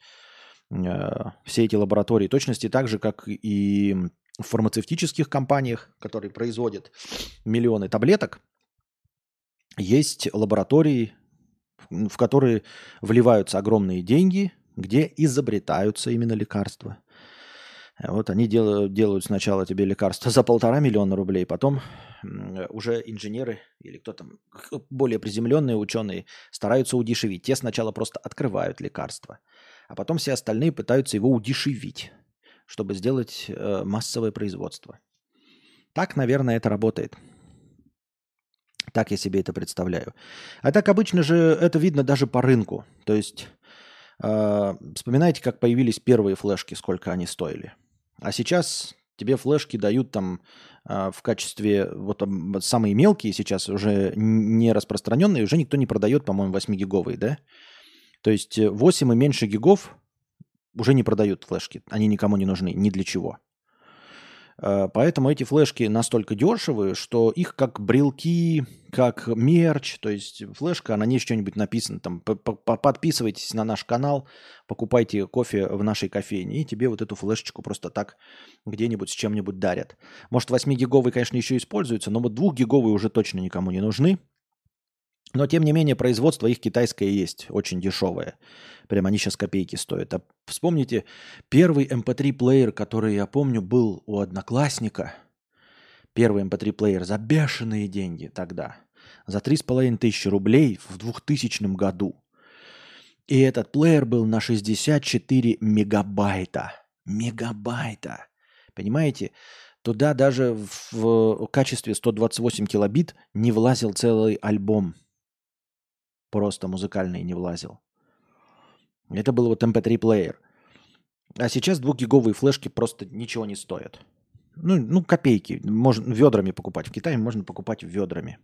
Э, все эти лаборатории точности так же, как и в фармацевтических компаниях, которые производят миллионы таблеток, есть лаборатории, в которые вливаются огромные деньги, где изобретаются именно лекарства. Вот они делают, делают сначала тебе лекарства за полтора миллиона рублей, потом уже инженеры или кто там, более приземленные ученые стараются удешевить. Те сначала просто открывают лекарство, а потом все остальные пытаются его удешевить, чтобы сделать э, массовое производство. Так, наверное, это работает. Так я себе это представляю. А так обычно же это видно даже по рынку. То есть э, вспоминайте, как появились первые флешки, сколько они стоили. А сейчас тебе флешки дают там э, в качестве, вот самые мелкие сейчас, уже не распространенные, уже никто не продает, по-моему, 8-гиговые, да? То есть 8 и меньше гигов уже не продают флешки, они никому не нужны, ни для чего. Э, поэтому эти флешки настолько дешевые, что их как брелки, как мерч, то есть флешка, на ней что-нибудь написано, там, подписывайтесь на наш канал, покупайте кофе в нашей кофейне, и тебе вот эту флешечку просто так где-нибудь с чем-нибудь дарят. Может, 8-гиговые, конечно, еще используются, но вот 2-гиговые уже точно никому не нужны. Но, тем не менее, производство их китайское есть, очень дешевое. Прям они сейчас копейки стоят. А вспомните, первый MP3-плеер, эм который я помню, был у одноклассника. Первый MP3-плеер эм за бешеные деньги тогда. За 3,5 тысячи рублей в 2000 году. И этот плеер был на 64 мегабайта. Мегабайта. Понимаете? Туда даже в качестве 128 килобит не влазил целый альбом просто музыкальный не влазил. Это был вот MP3 плеер. А сейчас двухгиговые флешки просто ничего не стоят. Ну, ну копейки. Можно ведрами покупать. В Китае можно покупать ведрами.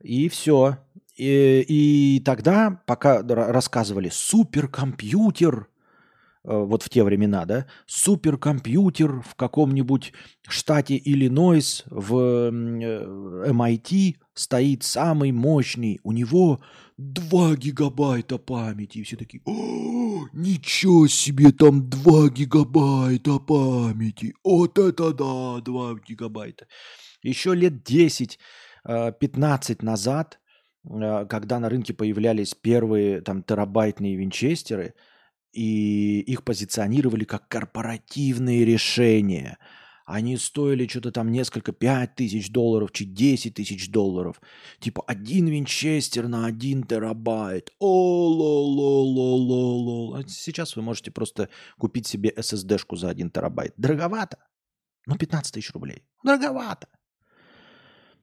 И все. И, и тогда, пока рассказывали суперкомпьютер, Э, вот в те времена, да, суперкомпьютер в каком-нибудь штате Иллинойс в MIT стоит самый мощный, у него 2 гигабайта памяти. И все такие, О, ничего себе, там 2 гигабайта памяти. Вот это да, 2 гигабайта. Еще лет 10-15 э, назад, когда на рынке появлялись первые там терабайтные винчестеры – и их позиционировали как корпоративные решения. Они стоили что-то там несколько, 5 тысяч долларов, чи 10 тысяч долларов. Типа один винчестер на 1 терабайт. О, лол, лол, лол, лол. А сейчас вы можете просто купить себе SSD-шку за 1 терабайт. Дороговато. Ну, 15 тысяч рублей. Дороговато.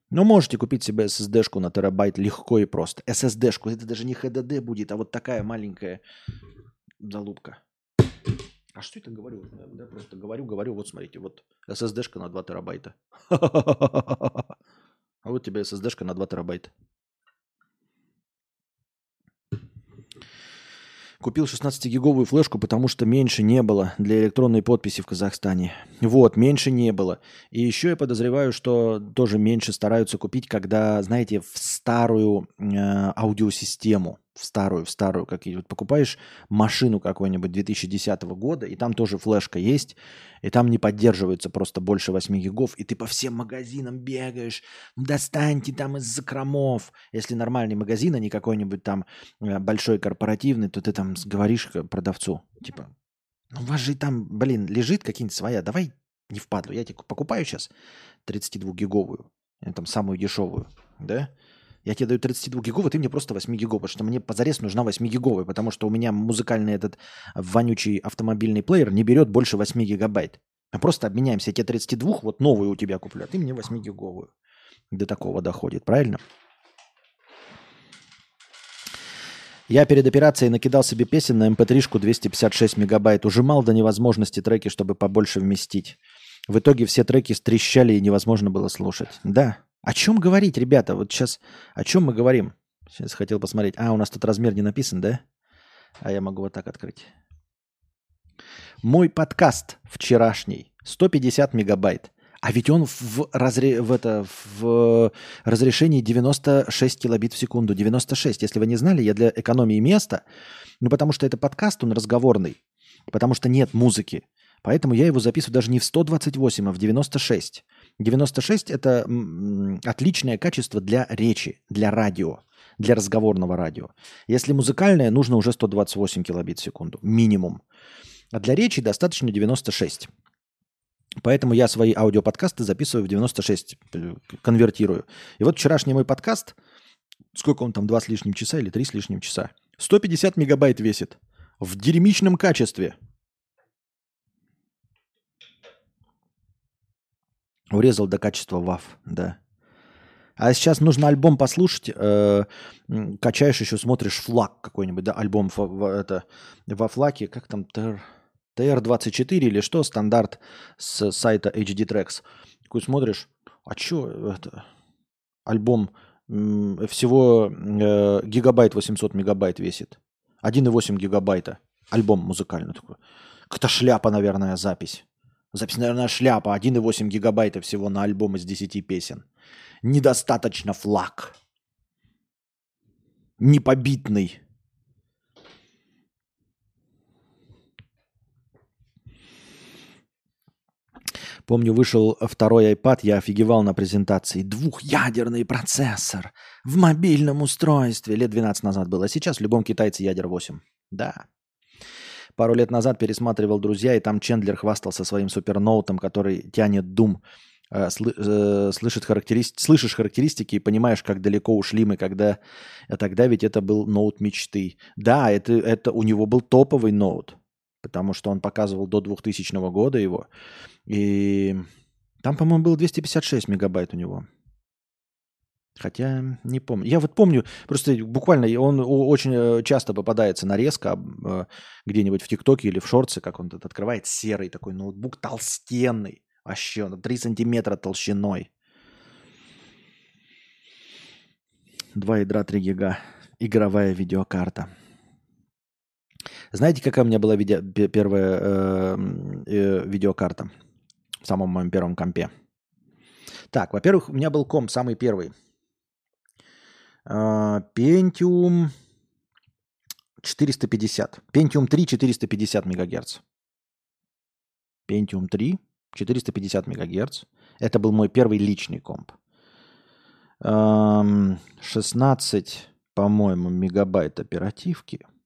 Но можете купить себе SSD-шку на терабайт легко и просто. SSD-шку, это даже не HDD будет, а вот такая маленькая залупка. А что это говорю? Да, просто говорю, говорю, вот смотрите, вот SSD-шка на 2 терабайта. А вот тебе SSD-шка на 2 терабайта. Купил 16-гиговую флешку, потому что меньше не было для электронной подписи в Казахстане. Вот, меньше не было. И еще я подозреваю, что тоже меньше стараются купить, когда, знаете, в старую э, аудиосистему в старую, в старую, как вот покупаешь машину какой-нибудь 2010 года, и там тоже флешка есть, и там не поддерживается просто больше 8 гигов, и ты по всем магазинам бегаешь, ну достаньте там из закромов. Если нормальный магазин, а не какой-нибудь там э, большой корпоративный, то ты там говоришь продавцу, типа, ну у вас же там, блин, лежит какие-нибудь своя, давай не впадлу, я тебе покупаю сейчас 32-гиговую, там самую дешевую, да, я тебе даю 32 гиговый, ты мне просто 8 гиговый, потому что мне позарез нужна 8 гиговая, потому что у меня музыкальный этот вонючий автомобильный плеер не берет больше 8 гигабайт. Мы просто обменяемся. Я тебе 32, вот новую у тебя куплю, а ты мне 8 гиговую. До такого доходит, правильно? Я перед операцией накидал себе песен на mp3-шку 256 мегабайт. Ужимал до невозможности треки, чтобы побольше вместить. В итоге все треки стрещали и невозможно было слушать. Да, о чем говорить, ребята? Вот сейчас о чем мы говорим? Сейчас хотел посмотреть. А, у нас тут размер не написан, да? А я могу вот так открыть. Мой подкаст вчерашний 150 мегабайт. А ведь он в, разре... в, это, в разрешении 96 килобит в секунду. 96. Если вы не знали, я для экономии места, ну потому что это подкаст, он разговорный, потому что нет музыки. Поэтому я его записываю даже не в 128, а в 96. 96 – это отличное качество для речи, для радио, для разговорного радио. Если музыкальное, нужно уже 128 килобит в секунду, минимум. А для речи достаточно 96. Поэтому я свои аудиоподкасты записываю в 96, э, конвертирую. И вот вчерашний мой подкаст, сколько он там, два с лишним часа или три с лишним часа, 150 мегабайт весит. В дерьмичном качестве – Урезал до качества WAV, да. А сейчас нужно альбом послушать, э, качаешь еще, смотришь флаг какой-нибудь, да, альбом в, в, это, во флаге, как там, TR, TR24 или что, стандарт с сайта HD Tracks. Такой смотришь, а что это, альбом всего э, гигабайт 800 мегабайт весит. 1,8 гигабайта. Альбом музыкальный такой. Какая-то шляпа, наверное, запись Запись, наверное, шляпа. 1,8 гигабайта всего на альбом из 10 песен. Недостаточно флаг. Непобитный. Помню, вышел второй iPad, я офигевал на презентации. Двухъядерный процессор в мобильном устройстве. Лет 12 назад было. А сейчас в любом китайце ядер 8. Да. Пару лет назад пересматривал «Друзья», и там Чендлер хвастался своим суперноутом, который тянет Doom. Э, э, слышит характеристики, слышишь характеристики и понимаешь, как далеко ушли мы, когда... А тогда ведь это был ноут мечты. Да, это, это у него был топовый ноут, потому что он показывал до 2000 года его. И там, по-моему, было 256 мегабайт у него. Хотя не помню. Я вот помню, просто буквально он очень э, часто попадается нарезка э, где-нибудь в ТикТоке или в шорте, как он тут открывает серый такой ноутбук, толстенный, вообще, 3 сантиметра толщиной. 2 ядра 3 гига. Игровая видеокарта. Знаете, какая у меня была видео, первая э, э, видеокарта? в самом моем первом компе. Так, во-первых, у меня был комп самый первый. А, Pentium 450. Pentium 3 450 МГц. Pentium 3 450 МГц. Это был мой первый личный комп. 16, по-моему, мегабайт оперативки –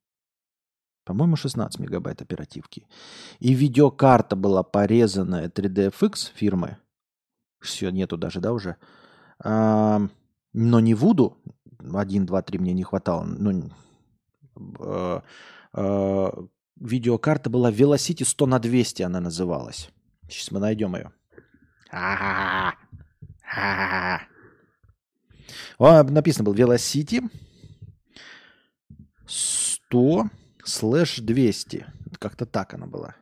по-моему, 16 мегабайт оперативки. И видеокарта была порезанная 3DFX фирмы. Все, нету даже, да, уже. Но не Voodoo. 1, 2, 3 мне не хватало. Ну, а, а, видеокарта была Velocity 100 на 200 она называлась. Сейчас мы найдем ее. О, написано было Velocity 100 Слэш 200. Как-то так она была.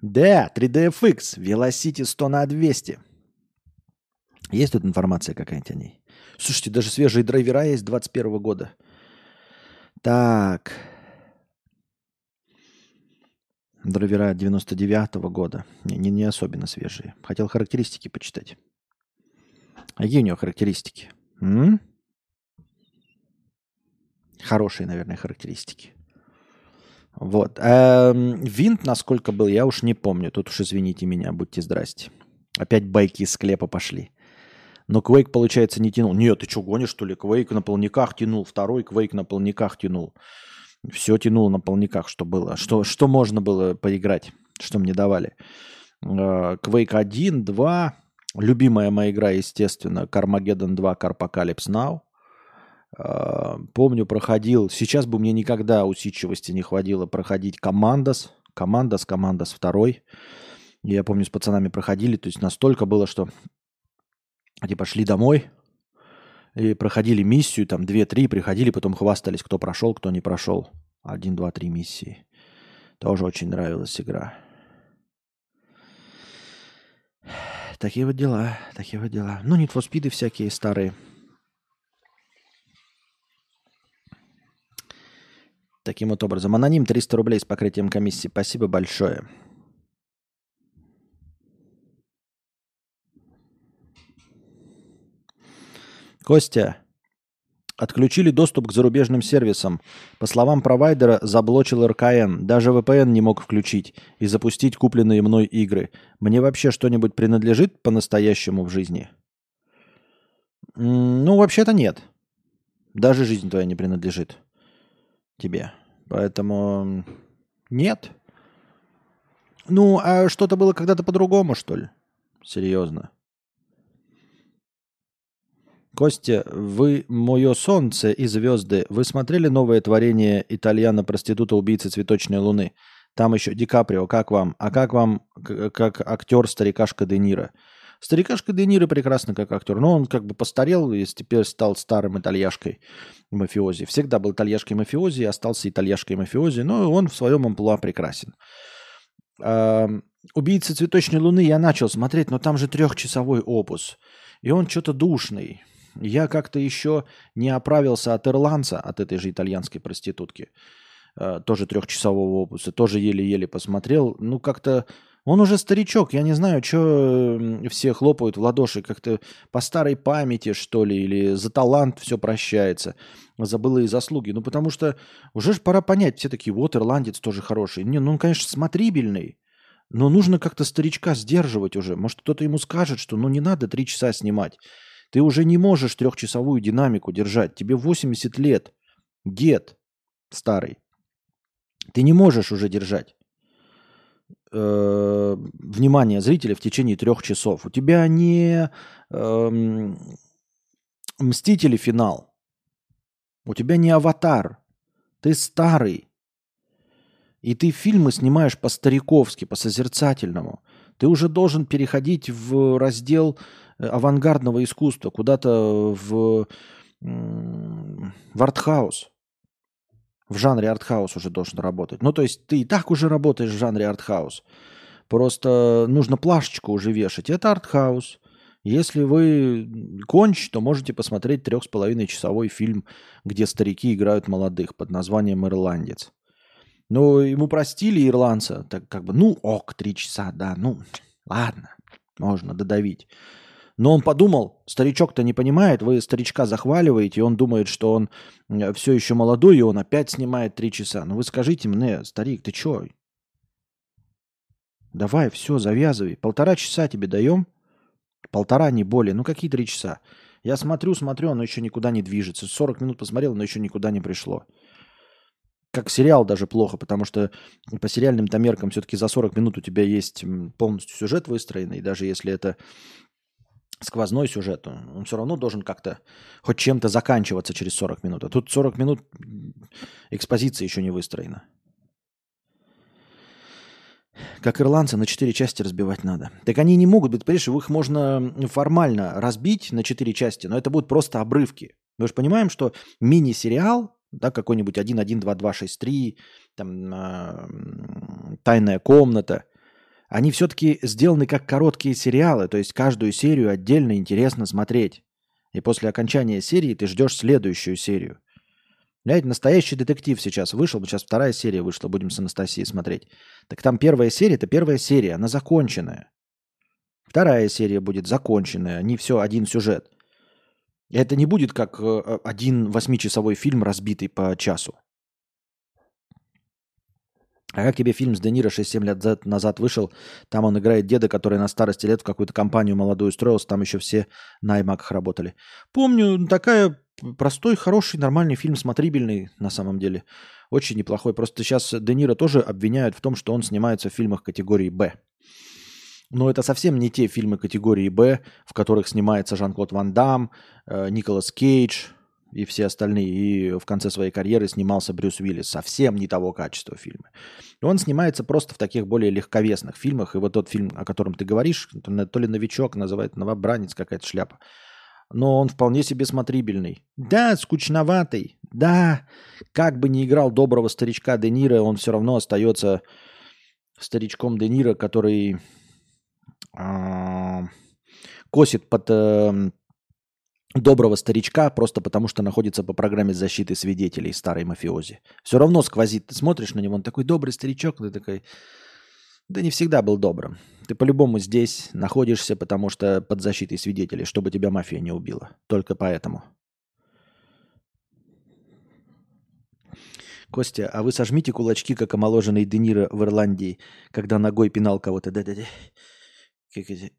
Да, 3DFX. Velocity 100 на 200. Есть тут информация какая-нибудь о ней? Слушайте, даже свежие драйвера есть 21 года. Так. Драйвера 99 -го года. Не, не, не особенно свежие. Хотел характеристики почитать. А какие у него характеристики? М? Хорошие, наверное, характеристики. Вот. Эм, винт насколько был, я уж не помню. Тут уж извините меня, будьте здрасте. Опять байки из склепа пошли. Но Квейк, получается, не тянул. Нет, ты что, гонишь, что ли? Квейк на полниках тянул, второй Квейк на полниках тянул. Все тянул на полниках, что было. Что, что можно было поиграть, что мне давали. Квейк 1, 2. Любимая моя игра, естественно, Carmageddon 2, Carpocalypse Now. Помню, проходил, сейчас бы мне никогда усидчивости не хватило проходить командос, командос, командос второй. Я помню, с пацанами проходили, то есть настолько было, что типа шли домой и проходили миссию, там 2-3, приходили, потом хвастались, кто прошел, кто не прошел. Один, два, три миссии. Тоже очень нравилась игра. Такие вот дела, такие вот дела. Ну, Need for Speed всякие старые – Таким вот образом. Аноним 300 рублей с покрытием комиссии. Спасибо большое. Костя, отключили доступ к зарубежным сервисам. По словам провайдера, заблочил РКН. Даже VPN не мог включить и запустить купленные мной игры. Мне вообще что-нибудь принадлежит по-настоящему в жизни? Ну, вообще-то нет. Даже жизнь твоя не принадлежит тебе. Поэтому нет. Ну, а что-то было когда-то по-другому, что ли? Серьезно. Костя, вы «Мое солнце» и «Звезды». Вы смотрели новое творение итальяна-проститута-убийцы цветочной луны? Там еще Ди Каприо. Как вам? А как вам как актер старикашка Де Ниро? Старикашка Де Ниро прекрасно как актер, но он как бы постарел и теперь стал старым итальяшкой мафиози. Всегда был итальяшкой мафиози, остался итальяшкой мафиози, но он в своем амплуа прекрасен. «Убийца цветочной луны» я начал смотреть, но там же трехчасовой опус. И он что-то душный. Я как-то еще не оправился от ирландца, от этой же итальянской проститутки. А, тоже трехчасового опуса. Тоже еле-еле посмотрел. Ну, как-то Он уже старичок, я не знаю, что все хлопают в ладоши, как-то по старой памяти, что ли, или за талант все прощается, за былые заслуги. Ну, потому что уже ж пора понять, все такие, вот, ирландец тоже хороший. Не, ну, он, конечно, смотрибельный, но нужно как-то старичка сдерживать уже. Может, кто-то ему скажет, что ну не надо три часа снимать. Ты уже не можешь трехчасовую динамику держать. Тебе 80 лет. Дед старый. Ты не можешь уже держать э, внимание зрителя в течение трех часов. У тебя не э, Мстители финал. У тебя не аватар. Ты старый. И ты фильмы снимаешь по-стариковски, по-созерцательному. Ты уже должен переходить в раздел авангардного искусства, куда-то в, в артхаус. В жанре артхаус уже должен работать. Ну, то есть ты и так уже работаешь в жанре артхаус. Просто нужно плашечку уже вешать. Это артхаус. Если вы конч, то можете посмотреть трех с половиной часовой фильм, где старики играют молодых под названием «Ирландец». Но ему простили ирландца, так как бы, ну ок, три часа, да, ну ладно, можно додавить. Но он подумал, старичок-то не понимает, вы старичка захваливаете, и он думает, что он все еще молодой, и он опять снимает три часа. Ну вы скажите мне, старик, ты чё? Давай, все, завязывай. Полтора часа тебе даем. Полтора, не более. Ну какие три часа? Я смотрю, смотрю, оно еще никуда не движется. 40 минут посмотрел, но еще никуда не пришло. Как сериал даже плохо, потому что по сериальным-то меркам все-таки за 40 минут у тебя есть полностью сюжет выстроенный, даже если это сквозной сюжет, он все равно должен как-то хоть чем-то заканчиваться через 40 минут. А тут 40 минут экспозиция еще не выстроена. Как ирландцы на четыре части разбивать надо. Так они не могут быть, понимаешь, их можно формально разбить на четыре части, но это будут просто обрывки. Мы же понимаем, что мини-сериал, да, какой-нибудь 1, 1, 2, 2, 6, 3, там, э, тайная комната – они все-таки сделаны как короткие сериалы, то есть каждую серию отдельно интересно смотреть. И после окончания серии ты ждешь следующую серию. Знаете, настоящий детектив сейчас вышел, сейчас вторая серия вышла, будем с Анастасией смотреть. Так там первая серия, это первая серия, она законченная. Вторая серия будет законченная, не все, один сюжет. Это не будет как э, один восьмичасовой фильм, разбитый по часу. А как тебе фильм с Де Ниро 6-7 лет назад вышел? Там он играет деда, который на старости лет в какую-то компанию молодую устроился, там еще все на аймаках работали. Помню, такая простой, хороший, нормальный фильм, смотрибельный на самом деле. Очень неплохой. Просто сейчас Де Ниро тоже обвиняют в том, что он снимается в фильмах категории «Б». Но это совсем не те фильмы категории «Б», в которых снимается Жан-Клод Ван Дам, э, Николас Кейдж, и все остальные. И в конце своей карьеры снимался Брюс Уиллис. Совсем не того качества фильма. Он снимается просто в таких более легковесных фильмах. И вот тот фильм, о котором ты говоришь, то ли «Новичок» называет «Новобранец», какая-то шляпа. Но он вполне себе смотрибельный. Да, скучноватый. Да, как бы ни играл доброго старичка Де Ниро, он все равно остается старичком Де Ниро, который э, косит под э, доброго старичка просто потому, что находится по программе защиты свидетелей старой мафиози. Все равно сквозит. Ты смотришь на него, он такой добрый старичок, ты такой... Да не всегда был добрым. Ты по-любому здесь находишься, потому что под защитой свидетелей, чтобы тебя мафия не убила. Только поэтому. Костя, а вы сожмите кулачки, как омоложенный Де Ниро в Ирландии, когда ногой пинал кого-то. Да-да-да. Как эти...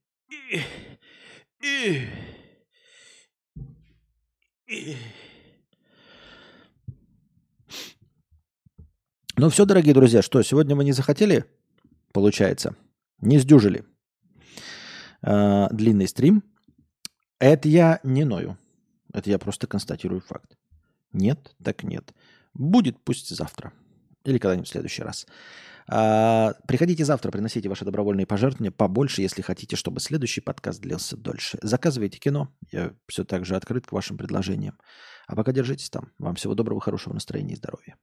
Ну все, дорогие друзья, что, сегодня мы не захотели, получается, не сдюжили э, длинный стрим. Это я не ною. Это я просто констатирую факт. Нет, так нет. Будет пусть завтра. Или когда-нибудь в следующий раз. А, приходите завтра, приносите ваши добровольные пожертвования побольше, если хотите, чтобы следующий подкаст длился дольше. Заказывайте кино. Я все так же открыт к вашим предложениям. А пока держитесь там. Вам всего доброго, хорошего настроения и здоровья.